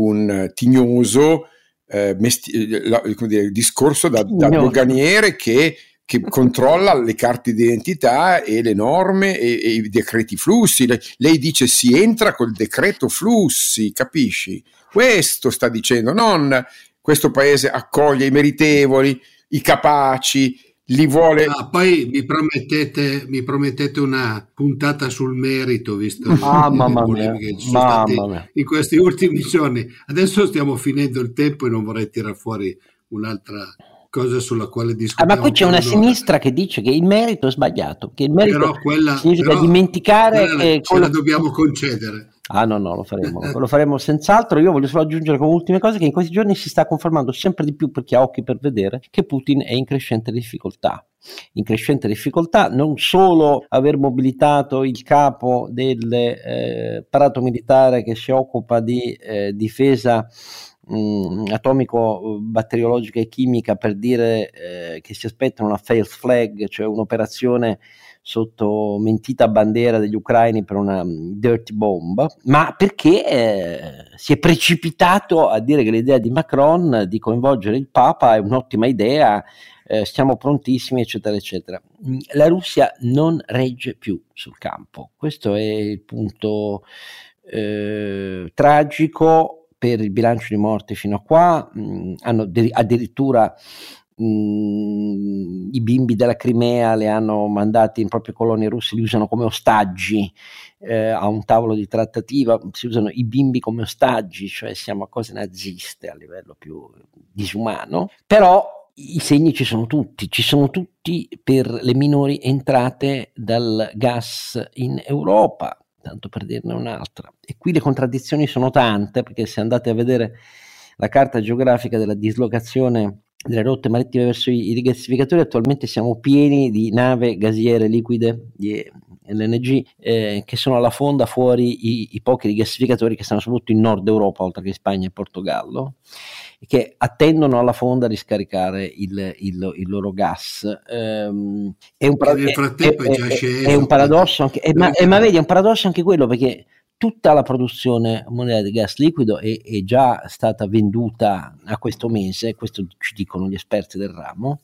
un tignoso eh, mesti- la, dire, discorso da, da doganiere che che controlla le carte d'identità e le norme e, e i decreti flussi. Lei, lei, dice si entra col decreto flussi, capisci? Questo sta dicendo, non questo paese accoglie i meritevoli, i capaci, li vuole. Ah, poi mi promettete, mi promettete, una puntata sul merito, visto ah, le mamma mia, che ci sono mamma mia. in questi ultimi giorni. Adesso stiamo finendo il tempo e non vorrei tirare fuori un'altra cosa sulla quale discutiamo. Ah, ma qui c'è una sinistra che dice che il merito è sbagliato, che il merito però quella, significa però dimenticare quella che... Ce la dobbiamo concedere. Ah no, no, lo faremo, lo faremo senz'altro. Io voglio solo aggiungere come ultime cose che in questi giorni si sta confermando sempre di più per chi ha occhi per vedere che Putin è in crescente difficoltà. In crescente difficoltà non solo aver mobilitato il capo dell'apparato eh, militare che si occupa di eh, difesa mh, atomico, batteriologica e chimica per dire eh, che si aspettano una fail flag, cioè un'operazione sotto mentita bandiera degli ucraini per una dirty bomb, ma perché eh, si è precipitato a dire che l'idea di Macron di coinvolgere il Papa è un'ottima idea, eh, stiamo prontissimi, eccetera, eccetera. La Russia non regge più sul campo, questo è il punto eh, tragico per il bilancio di morte fino a qua, mh, hanno de- addirittura mh, i bimbi della Crimea le hanno mandati in proprie colonie russe, li usano come ostaggi eh, a un tavolo di trattativa, si usano i bimbi come ostaggi, cioè siamo a cose naziste a livello più disumano, però i segni ci sono tutti, ci sono tutti per le minori entrate dal gas in Europa, tanto per dirne un'altra. E qui le contraddizioni sono tante, perché se andate a vedere la carta geografica della dislocazione delle rotte marittime verso i, rigassificatori, attualmente siamo pieni di nave gasiere liquide di LNG eh, che sono alla fonda fuori i, i pochi rigassificatori che stanno soprattutto in Nord Europa, oltre che Spagna e Portogallo che attendono alla fonda di scaricare il, il, il loro gas. Um, è, un frattempo è, è, è, è un paradosso anche, ma, ma, vedi, è un paradosso anche quello perché tutta la produzione mondiale di gas liquido è, è, già stata venduta a questo mese, questo ci dicono gli esperti del ramo,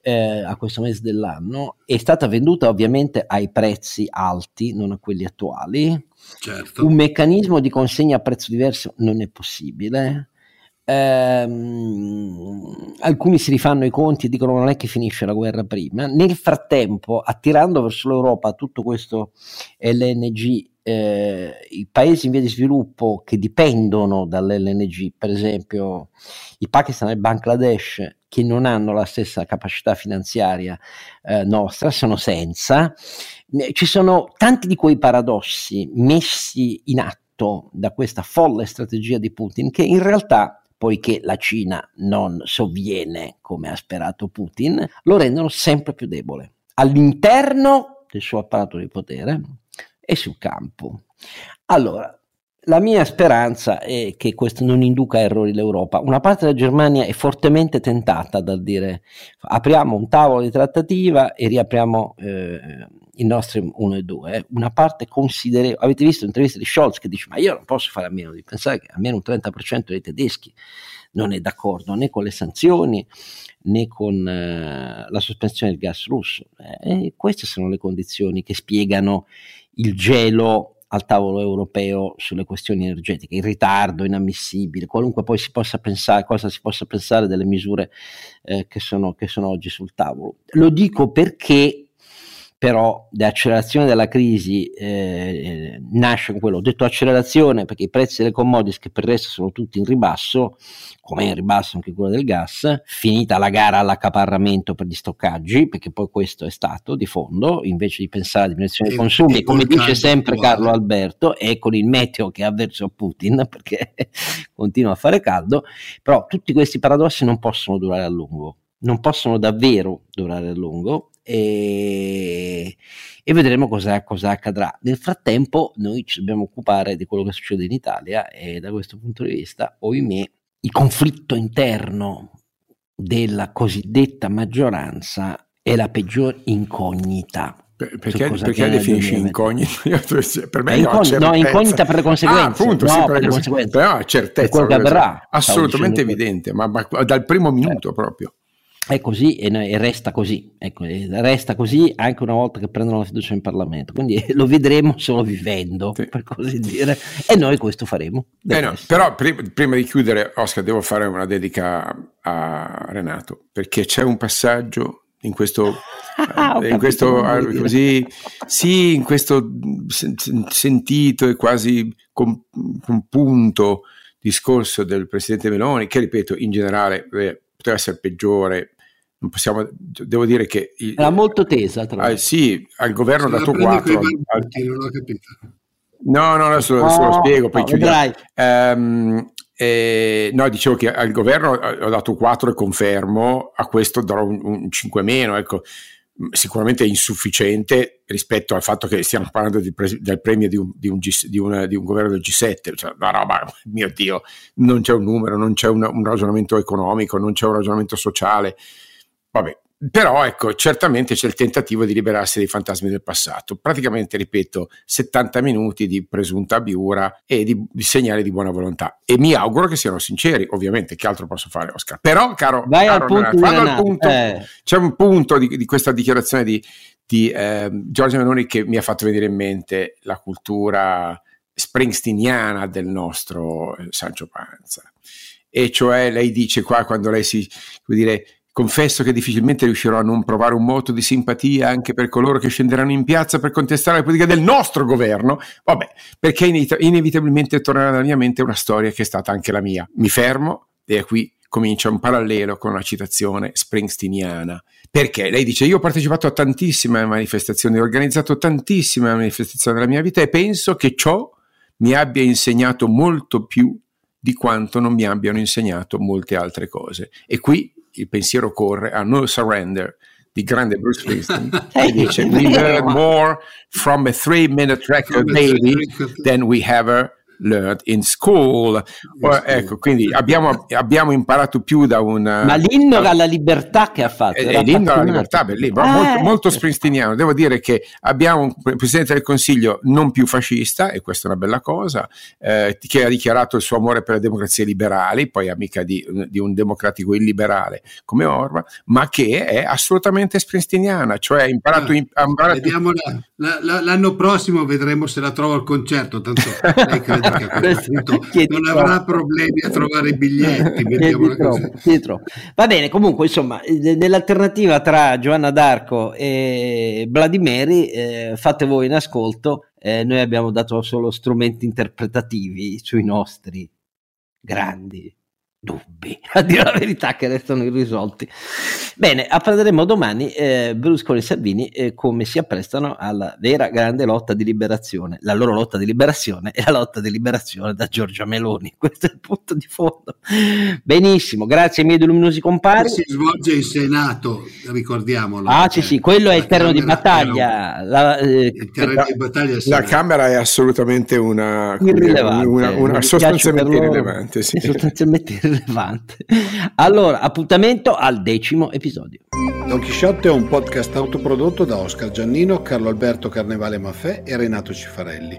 eh, a questo mese dell'anno, è stata venduta ovviamente ai prezzi alti, non a quelli attuali. Certo. Un meccanismo di consegna a prezzo diverso non è possibile. Ehm, alcuni si rifanno i conti e dicono non è che finisce la guerra prima. Nel frattempo, attirando verso l'Europa tutto questo LNG, eh, i paesi in via di sviluppo che dipendono dall'LNG, per esempio il Pakistan e il Bangladesh, che non hanno la stessa capacità finanziaria eh, nostra, sono senza. Ci sono tanti di quei paradossi messi in atto da questa folle strategia di Putin che in realtà poiché la Cina non sovviene come ha sperato Putin, lo rendono sempre più debole all'interno del suo apparato di potere e sul campo. Allora, la mia speranza è che questo non induca errori l'Europa. Una parte della Germania è fortemente tentata dal dire apriamo un tavolo di trattativa e riapriamo eh, i nostri 1 e 2. Una parte considerevole. Avete visto l'intervista di Scholz che dice ma io non posso fare a meno di pensare che almeno un 30% dei tedeschi non è d'accordo né con le sanzioni né con eh, la sospensione del gas russo. Eh, queste sono le condizioni che spiegano il gelo al tavolo europeo sulle questioni energetiche, il ritardo inammissibile, qualunque poi si possa pensare, cosa si possa pensare delle misure eh, che, sono, che sono oggi sul tavolo. Lo dico perché però l'accelerazione della crisi eh, nasce con quello. Ho detto accelerazione perché i prezzi delle commodities che per il resto sono tutti in ribasso, come in ribasso anche quello del gas, finita la gara all'accaparramento per gli stoccaggi, perché poi questo è stato di fondo, invece di pensare alla diminuzione dei consumi, come dice sempre Carlo Alberto, e con il meteo che ha verso Putin, perché continua a fare caldo, però tutti questi paradossi non possono durare a lungo non possono davvero durare a lungo e, e vedremo cosa, cosa, accadrà. Nel frattempo noi ci dobbiamo occupare di quello che succede in Italia e da questo punto di vista, ohimè, il conflitto interno della cosiddetta maggioranza è la peggior incognita. Perché, perché definisci incognita? per me incogn- no, incognita per le conseguenze. Ah, appunto, no, sì, per, per le conseguenze. Però certezza. Per quello che avverrà. Assolutamente evidente, ma, ma, dal primo minuto certo. proprio è così e, resta così, ecco, resta così anche una volta che prendono la fiducia in Parlamento, quindi lo vedremo solo vivendo, sì. per così dire, e noi questo faremo. Eh no, però prima, prima, di chiudere, Oscar, devo fare una dedica a Renato, perché c'è un passaggio in questo, ah, in questo così, sì, in questo sentito e quasi compunto discorso del Presidente Meloni, che ripeto, in generale eh, poteva essere peggiore possiamo, devo dire che... Il, Era molto tesa, tra l'altro. Ah, sì, al governo ha dato 4. Al, non ho capito. No, no, adesso, adesso lo spiego, poi no, chiudiamo. Um, eh, no, dicevo che al governo ho dato 4 e confermo, a questo darò un, un 5 meno, ecco sicuramente insufficiente rispetto al fatto che stiamo parlando di pre- del premio di un, di, un G- di, una, di un, governo del G7, cioè una roba, mio Dio, non c'è un numero, non c'è un, un ragionamento economico, non c'è un ragionamento sociale. Vabbè, però ecco, certamente c'è il tentativo di liberarsi dei fantasmi del passato. Praticamente, ripeto, 70 minuti di presunta abiura e di, di, segnali di buona volontà. E mi auguro che siano sinceri, ovviamente, che altro posso fare, Oscar? Però, caro, Vai caro al punto, Renato, al punto eh. c'è un punto di, di questa dichiarazione di, di eh, Giorgio Meloni che mi ha fatto venire in mente la cultura springsteeniana del nostro eh, Sancio Panza. E cioè lei dice qua quando lei si, come dire, Confesso che difficilmente riuscirò a non provare un moto di simpatia anche per coloro che scenderanno in piazza per contestare la politica del nostro governo. Vabbè, perché inevitabilmente tornerà nella mia mente una storia che è stata anche la mia. Mi fermo e qui comincia un parallelo con una citazione springsteeniana. Perché lei dice: Io ho partecipato a tantissime manifestazioni, ho organizzato tantissime manifestazioni nella mia vita e penso che ciò mi abbia insegnato molto più di quanto non mi abbiano insegnato molte altre cose. E qui il pensiero corre a No Surrender di grande Bruce Springsteen che dice we learn more from a three minute record. baby than we ever learned in school. Oh, ecco, quindi abbiamo, abbiamo, imparato più da un... Ma l'inno alla libertà che ha fatto. È, l'inno alla libertà, bellissimo, ah, molto, molto springsteeniano. Devo dire che abbiamo un Presidente del Consiglio non più fascista, e questa è una bella cosa, eh, che ha dichiarato il suo amore per le democrazie liberali, poi amica di, di un democratico illiberale come Orban, ma che è assolutamente springsteeniana, cioè ha imparato... Ah, ha imparato la, la, l'anno prossimo vedremo se la trovo al concerto, tanto crede che non avrà problemi a trovare i biglietti. Troppo, Va bene, comunque, insomma, nell'alternativa tra Giovanna d'Arco e Vladimiri, eh, fate voi in ascolto. Eh, noi abbiamo dato solo strumenti interpretativi sui nostri grandi dubbi, a dire la verità, che restano irrisolti. Bene, apprenderemo domani eh, Berlusconi e Salvini eh, come si apprestano alla vera grande lotta di liberazione. La loro lotta di liberazione è la lotta di liberazione da Giorgia Meloni. Questo è il punto di fondo. Benissimo, grazie ai miei due luminosi compari. Si svolge in Senato, ricordiamolo. Ah, sì, sì, quello è il terreno di battaglia. La, eh, il terreno di battaglia la Camera è assolutamente una, irrilevante, una, una sostanzialmente irrilevante. Sì. Sostanzialmente irrilevante rilevante. Allora, appuntamento al decimo episodio. Don Chisciotte è un podcast autoprodotto da Oscar Giannino, Carlo Alberto Carnevale Maffè e Renato Cifarelli,